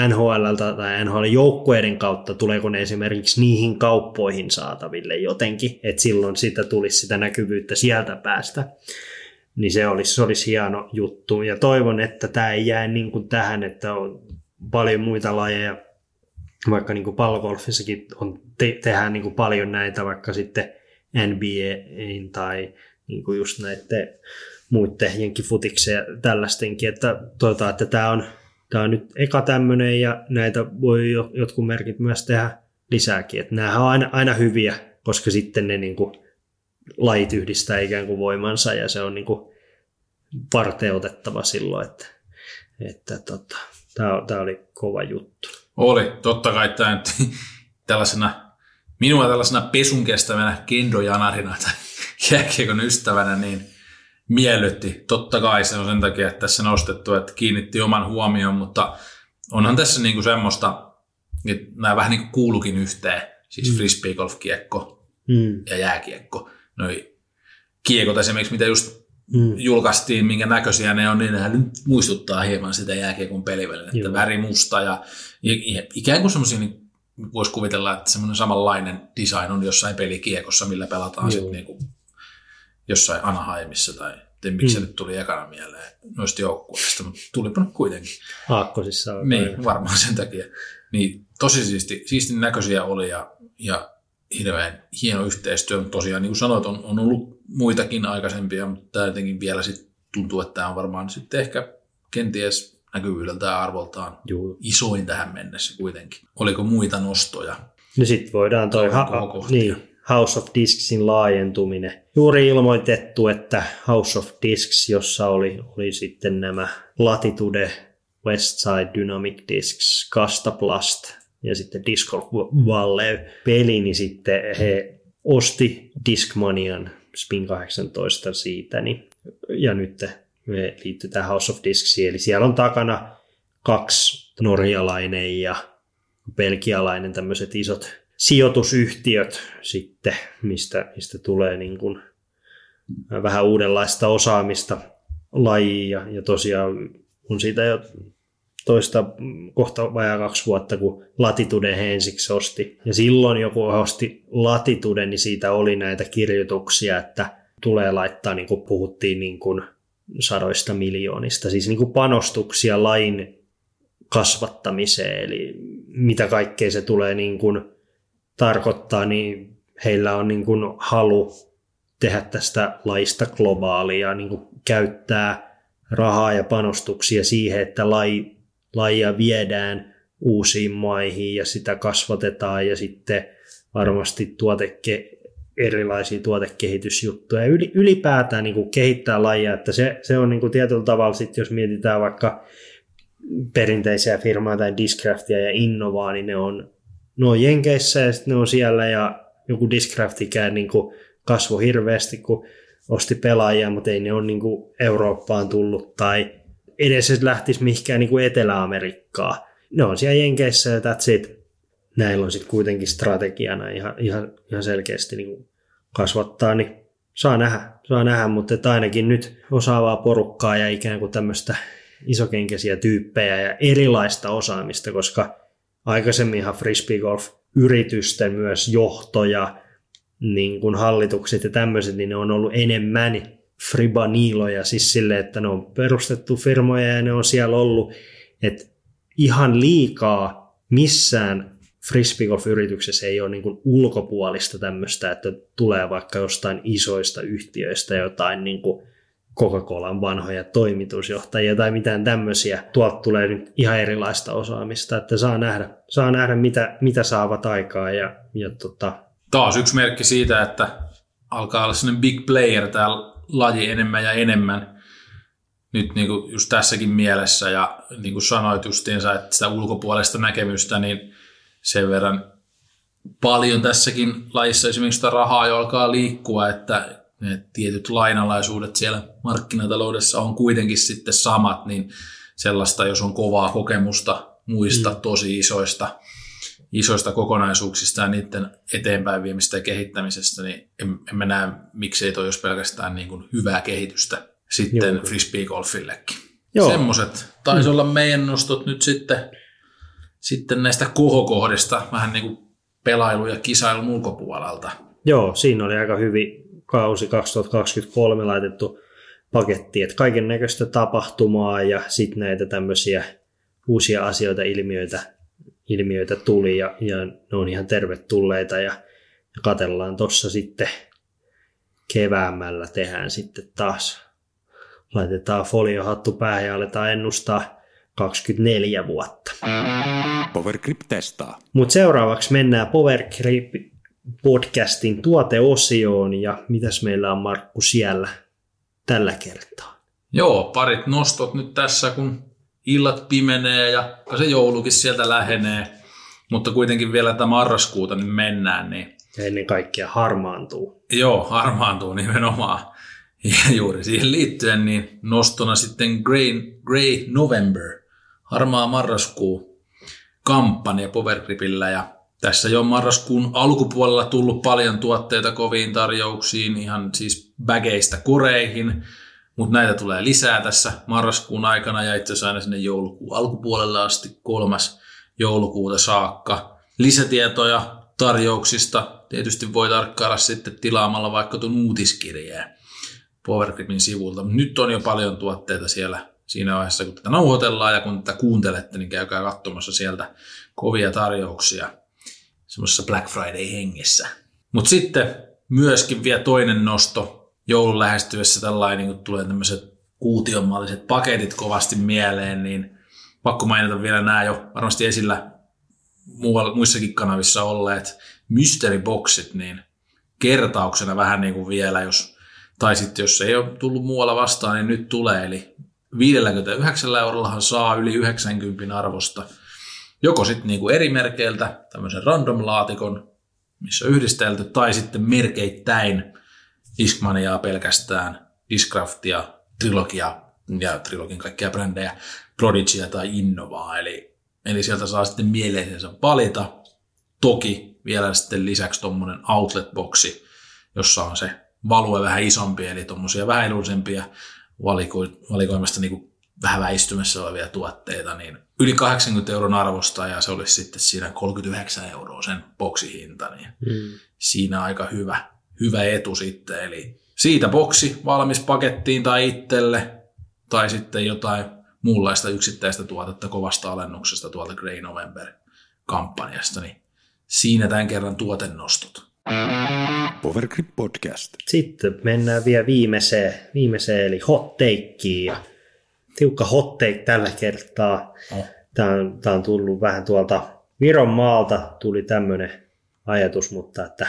NHL tai NHL-joukkueiden kautta, tuleeko ne esimerkiksi niihin kauppoihin saataville jotenkin, että silloin sitä tulisi sitä näkyvyyttä sieltä päästä. Niin se olisi, se olisi hieno juttu. Ja toivon, että tämä ei jää niin kuin tähän, että on paljon muita lajeja, vaikka niin kuin on, te, tehdään niin kuin paljon näitä, vaikka sitten NBA tai niin kuin just näiden muiden jenkifutiksen ja tällaistenkin, että toivotaan, että tämä on tämä on nyt eka tämmöinen ja näitä voi jotkut merkit myös tehdä lisääkin. Että nämä on aina, aina hyviä, koska sitten ne niin kuin, lajit yhdistää ikään kuin voimansa ja se on niin kuin, parteutettava silloin, että, että tota, tämä, tämä oli kova juttu. Oli, totta kai tämä nyt tällaisena, minua tällaisena pesun kestävänä kendojanarina tai jääkiekon ystävänä, niin – miellytti. Totta kai se on sen takia, että tässä nostettu, että kiinnitti oman huomioon, mutta onhan tässä niinku semmoista, että nämä vähän niin kuin kuulukin yhteen, siis mm. frisbee kiekko mm. ja jääkiekko. Noi kiekot esimerkiksi, mitä just mm. julkaistiin, minkä näköisiä ne on, niin nehän nyt muistuttaa hieman sitä jääkiekon pelivälin, että väri musta ja, ja ikään kuin semmoisia, niin voisi kuvitella, että semmoinen samanlainen design on jossain pelikiekossa, millä pelataan sitten niin jossain Anaheimissa tai miksi mm. nyt tuli ekana mieleen noista joukkueista, mutta tulipa nyt kuitenkin. Aakkosissa on. Niin, aina. varmaan sen takia. Niin tosi siisti, siistin näköisiä oli ja, ja hirveän hieno yhteistyö, mutta tosiaan niin kuin sanoit, on, on ollut muitakin aikaisempia, mutta tämä jotenkin vielä sit tuntuu, että tämä on varmaan sitten ehkä kenties näkyvyydeltä ja arvoltaan Juu. isoin tähän mennessä kuitenkin. Oliko muita nostoja? No sitten voidaan toi, ha- niin, House of Disksin laajentuminen. Juuri ilmoitettu, että House of Disks, jossa oli, oli sitten nämä Latitude, Westside Dynamic Discs, Castaplast ja sitten Disc Valley peli, niin sitten he osti Discmanian Spin 18 siitä, niin, ja nyt me liittyy tähän House of Disksiin, eli siellä on takana kaksi norjalainen ja belgialainen tämmöiset isot sijoitusyhtiöt sitten, mistä, mistä tulee niin kuin vähän uudenlaista osaamista lajia ja, ja tosiaan on siitä jo toista kohta vajaa kaksi vuotta, kun Latitude ensiksi osti. Ja silloin joku osti Latitude, niin siitä oli näitä kirjoituksia, että tulee laittaa, niin kuin puhuttiin, niin kuin sadoista miljoonista, siis niin kuin panostuksia lain kasvattamiseen, eli mitä kaikkea se tulee niin kuin tarkoittaa, niin heillä on niin kuin halu tehdä tästä laista globaalia, niin kuin käyttää rahaa ja panostuksia siihen, että lai, lajia viedään uusiin maihin ja sitä kasvatetaan ja sitten varmasti tuoteke, erilaisia tuotekehitysjuttuja. Ja ylipäätään niin kuin kehittää lajia, että se, se on niin kuin tietyllä tavalla sitten, jos mietitään vaikka perinteisiä firmaa tai Discraftia ja Innovaa, niin ne on ne on Jenkeissä ja sitten ne on siellä ja joku Discraftikään niin kasvoi hirveästi, kun osti pelaajia, mutta ei ne ole niin kuin Eurooppaan tullut tai edes se lähtisi mihinkään niin kuin Etelä-Amerikkaa. Ne on siellä Jenkeissä ja that's it. Näillä on sitten kuitenkin strategiana ihan, ihan, ihan selkeästi niin kuin kasvattaa, niin saa nähdä, saa nähdä, mutta ainakin nyt osaavaa porukkaa ja ikään kuin tämmöistä isokenkäisiä tyyppejä ja erilaista osaamista, koska aikaisemminhan frisbeegolf-yritysten myös johtoja, niin kuin hallitukset ja tämmöiset, niin ne on ollut enemmän fribaniiloja, siis sille, että ne on perustettu firmoja ja ne on siellä ollut, että ihan liikaa missään frisbeegolf-yrityksessä ei ole niin kuin ulkopuolista tämmöistä, että tulee vaikka jostain isoista yhtiöistä jotain niin kuin Coca-Colan vanhoja toimitusjohtajia tai mitään tämmöisiä. Tuolta tulee nyt ihan erilaista osaamista, että saa nähdä, saa nähdä mitä, mitä saavat aikaa. Ja, ja tota... Taas yksi merkki siitä, että alkaa olla sellainen big player tämä laji enemmän ja enemmän nyt niin kuin just tässäkin mielessä ja niin kuin sanoit justiinsa, että sitä ulkopuolesta näkemystä, niin sen verran paljon tässäkin lajissa esimerkiksi sitä rahaa jo alkaa liikkua, että ne tietyt lainalaisuudet siellä markkinataloudessa on kuitenkin sitten samat, niin sellaista, jos on kovaa kokemusta muista mm. tosi isoista, isoista kokonaisuuksista ja niiden eteenpäin viemistä ja kehittämisestä, niin en, en mä näe, miksei toi olisi pelkästään niin kuin hyvää kehitystä sitten Joo. frisbee-golfillekin. Semmoiset taisi mm. olla meidän nostot nyt sitten, sitten näistä kohokohdista, vähän niin kuin pelailu- ja kisailun ulkopuolelta. Joo, siinä oli aika hyvin kausi 2023 laitettu paketti, että kaiken näköistä tapahtumaa ja sitten näitä tämmöisiä uusia asioita, ilmiöitä, ilmiöitä tuli ja, ja ne on ihan tervetulleita ja, ja katellaan tuossa sitten keväämällä tehdään sitten taas, laitetaan foliohattu päähän ja aletaan ennustaa 24 vuotta. Powergrip testaa. Mutta seuraavaksi mennään Powergrip podcastin tuoteosioon ja mitäs meillä on Markku siellä tällä kertaa? Joo, parit nostot nyt tässä, kun illat pimenee ja se joulukin sieltä lähenee, mutta kuitenkin vielä tätä marraskuuta niin mennään. Niin... Ja ennen kaikkea harmaantuu. Joo, harmaantuu nimenomaan. Ja juuri siihen liittyen niin nostona sitten Grey, Grey November, harmaa marraskuu kampanja Powergripillä ja tässä jo marraskuun alkupuolella tullut paljon tuotteita koviin tarjouksiin, ihan siis bageista koreihin, mutta näitä tulee lisää tässä marraskuun aikana ja itse asiassa aina sinne joulukuun alkupuolelle asti kolmas joulukuuta saakka. Lisätietoja tarjouksista tietysti voi tarkkailla sitten tilaamalla vaikka tuon uutiskirjeen Powergripin sivulta. Nyt on jo paljon tuotteita siellä siinä vaiheessa, kun tätä nauhoitellaan ja kun tätä kuuntelette, niin käykää katsomassa sieltä kovia tarjouksia semmoisessa Black Friday-hengessä. Mutta sitten myöskin vielä toinen nosto joulun lähestyessä tällainen, kun tulee tämmöiset kuutionmalliset paketit kovasti mieleen, niin pakko mainita vielä nämä jo varmasti esillä muissakin kanavissa olleet mystery boxit, niin kertauksena vähän niin kuin vielä, jos, tai sitten jos ei ole tullut muualla vastaan, niin nyt tulee, eli 59 eurollahan saa yli 90 arvosta joko sitten niinku eri merkeiltä tämmöisen random-laatikon, missä on yhdistelty, tai sitten merkeittäin Discmaniaa pelkästään, Discraftia, Trilogia ja Trilogin kaikkia brändejä, Prodigia tai Innovaa, eli, eli sieltä saa sitten mieleisensä valita. Toki vielä sitten lisäksi tuommoinen outlet-boksi, jossa on se value vähän isompi, eli tuommoisia vähän edullisempia valiko- valikoimasta niin vähän väistymässä olevia tuotteita, niin yli 80 euron arvosta ja se olisi sitten siinä 39 euroa sen boksihinta, niin mm. siinä aika hyvä, hyvä etu sitten. Eli siitä boksi valmis pakettiin tai itselle tai sitten jotain muunlaista yksittäistä tuotetta kovasta alennuksesta tuolta Grey November-kampanjasta, niin siinä tämän kerran tuotennostot. Powergrip Podcast. Sitten mennään vielä viimeiseen, viimeiseen eli hot takeen. Ja tiukka hot take tällä kertaa. Oh. Tämä, on, tämä on tullut vähän tuolta Viron maalta tuli tämmöinen ajatus, mutta että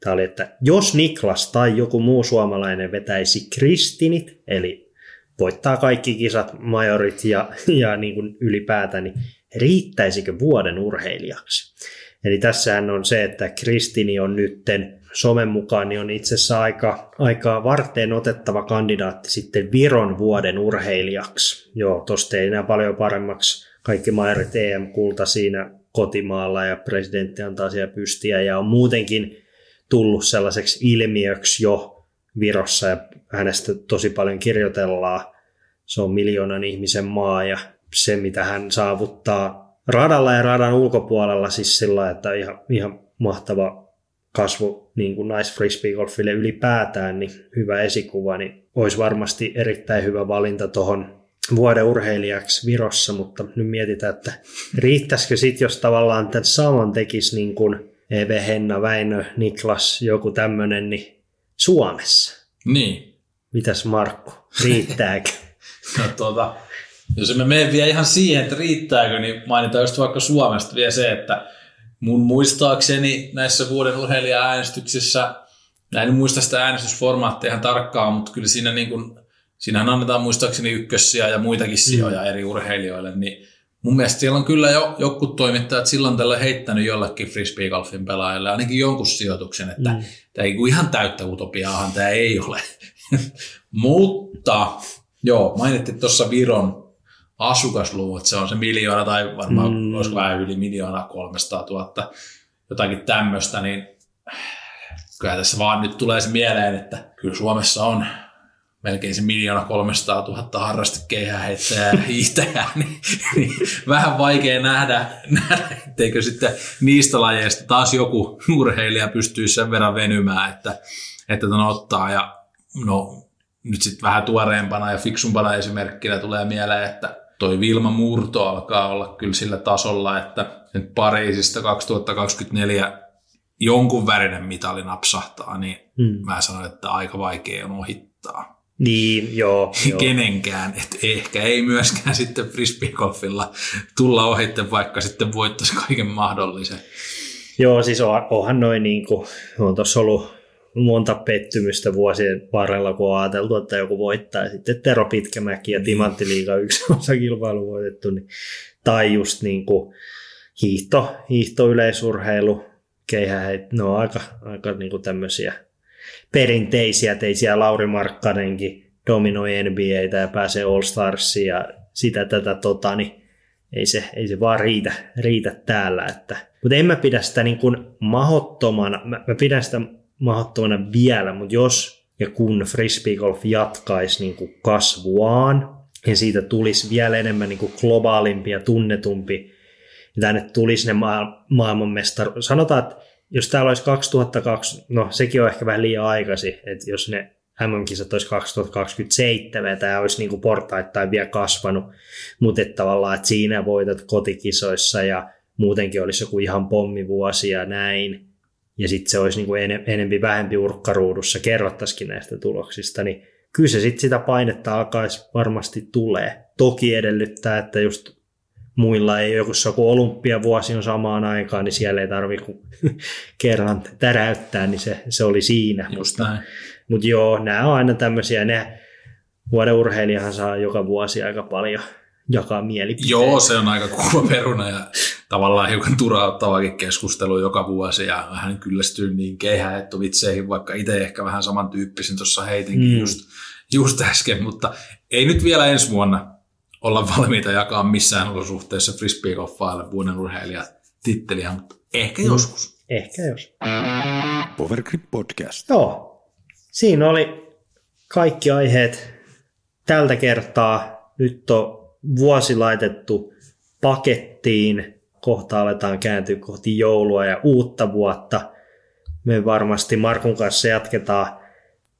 tämä oli, että jos Niklas tai joku muu suomalainen vetäisi kristinit, eli voittaa kaikki kisat, majorit ja, ja niin kuin ylipäätään, niin riittäisikö vuoden urheilijaksi? Eli tässähän on se, että Kristini on nytten somen mukaan niin on itse asiassa aika, aika varteen otettava kandidaatti sitten Viron vuoden urheilijaksi. Joo, tosta ei enää paljon paremmaksi. Kaikki Mairit EM-kulta siinä kotimaalla ja presidentti antaa siellä pystiä ja on muutenkin tullut sellaiseksi ilmiöksi jo Virossa ja hänestä tosi paljon kirjoitellaan. Se on miljoonan ihmisen maa ja se, mitä hän saavuttaa radalla ja radan ulkopuolella siis sillä että ihan, ihan mahtava kasvu niin kuin naisfrisbeegolfille ylipäätään, niin hyvä esikuva, niin olisi varmasti erittäin hyvä valinta tuohon vuoden urheilijaksi Virossa, mutta nyt mietitään, että riittäisikö sitten, jos tavallaan tämän saman tekisi niin kuin Eve, Henna, Väinö, Niklas, joku tämmöinen, niin Suomessa. Niin. Mitäs Markku, riittääkö? no tuota, jos me mene vielä ihan siihen, että riittääkö, niin mainitaan just vaikka Suomesta vielä se, että mun muistaakseni näissä vuoden urheilija-äänestyksissä, en muista sitä äänestysformaattia ihan tarkkaan, mutta kyllä siinä niin kuin, siinähän annetaan muistaakseni ykkössiä ja muitakin sijoja mm. eri urheilijoille, niin mun mielestä siellä on kyllä jo joku toimittajat silloin tällä heittänyt jollekin frisbeegolfin pelaajalle ainakin jonkun sijoituksen, että mm. tämä ei ihan täyttä utopiaahan tämä ei ole. Mutta joo, mainittiin tuossa Viron asukasluvut, se on se miljoona tai varmaan mm. olisiko vähän yli miljoona 300 000, jotakin tämmöistä, niin kyllä tässä vaan nyt tulee se mieleen, että kyllä Suomessa on melkein se miljoona 300 000 harrastekehäheittäjää ja hiihtäjää, niin, niin, vähän vaikea nähdä, nähdä, etteikö sitten niistä lajeista taas joku urheilija pystyy sen verran venymään, että, että ton ottaa. Ja no, nyt sitten vähän tuoreempana ja fiksumpana esimerkkinä tulee mieleen, että toi Vilma Murto alkaa olla kyllä sillä tasolla, että nyt Pariisista 2024 jonkun värinen mitali napsahtaa, niin hmm. mä sanon, että aika vaikea on ohittaa. Niin, joo. joo. Kenenkään, että ehkä ei myöskään sitten frisbeegolfilla tulla ohitte, vaikka sitten voittaisi kaiken mahdollisen. Joo, siis on, onhan noin niin kuin, on tuossa ollut monta pettymystä vuosien varrella, kun on ajateltu, että joku voittaa. Ja sitten Tero Pitkämäki ja Timanttiliiga yksi osa kilpailu voitettu. Niin, tai just niin kuin hiihto, hiihto yleisurheilu, keihäheit, ne on aika, aika niin kuin tämmöisiä perinteisiä, teisiä Lauri Markkanenkin dominoi NBAtä ja pääsee All Starsiin ja sitä tätä tota, niin ei se, ei se vaan riitä, riitä täällä. Että. Mutta en mä pidä sitä niin kuin mahottomana, mä, mä pidän sitä mahottomana vielä, mutta jos ja kun frisbee golf jatkaisi niin kuin kasvuaan ja siitä tulisi vielä enemmän niin kuin globaalimpi ja tunnetumpi, ja tänne tulisi ne ma- maailmanmestaru. Sanotaan, että jos täällä olisi 2002, no sekin on ehkä vähän liian aikaisin, että jos ne MM-kisat olisi 2027 ja tämä olisi niin kuin portaittain vielä kasvanut, mutta että tavallaan, että siinä voitat kotikisoissa ja muutenkin olisi joku ihan pommivuosi ja näin, ja sitten se olisi niin kuin en, enempi vähempi urkkaruudussa, kerrottaisikin näistä tuloksista, niin kyllä se sitten sitä painetta alkaisi varmasti tulee. Toki edellyttää, että just muilla ei joku joku olympiavuosi on samaan aikaan, niin siellä ei tarvitse kuin kerran täräyttää, niin se, se oli siinä. Just mutta, näin. mutta joo, nämä on aina tämmöisiä, ne vuoden urheilijahan saa joka vuosi aika paljon jakaa mielipiteitä. Joo, se on aika kuva peruna ja tavallaan hiukan turauttavakin keskustelu joka vuosi ja vähän kyllästyy niin keihähettovitseihin, vaikka itse ehkä vähän samantyyppisen tuossa heitinkin mm. just, just äsken, mutta ei nyt vielä ensi vuonna olla valmiita jakaa missään olosuhteessa frisbeegolfaille vuoden urheilija titteliä, mutta ehkä mm. joskus. Ehkä jos. Powergrip Podcast. Joo. Siinä oli kaikki aiheet tältä kertaa. Nyt on vuosi laitettu pakettiin. Kohta aletaan kääntyä kohti joulua ja uutta vuotta. Me varmasti Markun kanssa jatketaan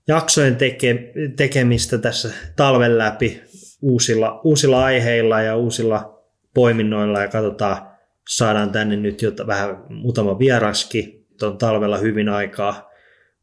jaksojen teke, tekemistä tässä talven läpi uusilla, uusilla aiheilla ja uusilla poiminnoilla ja katsotaan, saadaan tänne nyt jo vähän muutama vieraski. On talvella hyvin aikaa,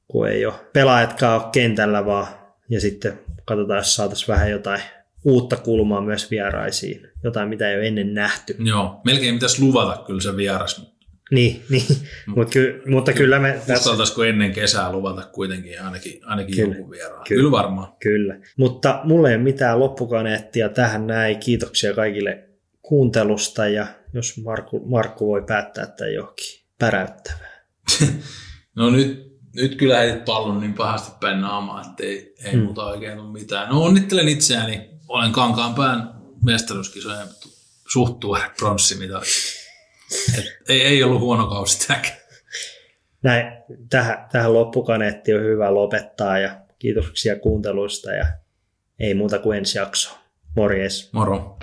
kun ei ole pelaajatkaan ole kentällä vaan ja sitten katsotaan, jos saataisiin vähän jotain uutta kulmaa myös vieraisiin, jotain mitä ei ole ennen nähty. Joo, melkein pitäisi luvata kyllä se vieras, niin, niin. Mut ky, mutta kyllä me... Uskaltaisiko ennen kesää luvata kuitenkin ainakin, ainakin kyllä, jonkun vieraan? Kyllä, kyllä varmaan. Kyllä, mutta mulla ei ole mitään loppukaneettia tähän näin. Kiitoksia kaikille kuuntelusta ja jos Markku, Markku voi päättää että johonkin päräyttävää. no nyt, nyt kyllä heitit pallon niin pahasti päin naamaa, että ei, ei hmm. muuta oikein ole mitään. No onnittelen itseäni. Olen kankaan pään mestaruuskisojen suht tuore pronssimitali. ei, ei ollut huono kausi tämäkään. Näin, tähän, tähän loppukaneettiin on hyvä lopettaa ja kiitoksia kuunteluista ja ei muuta kuin ensi jakso. Morjes. Moro.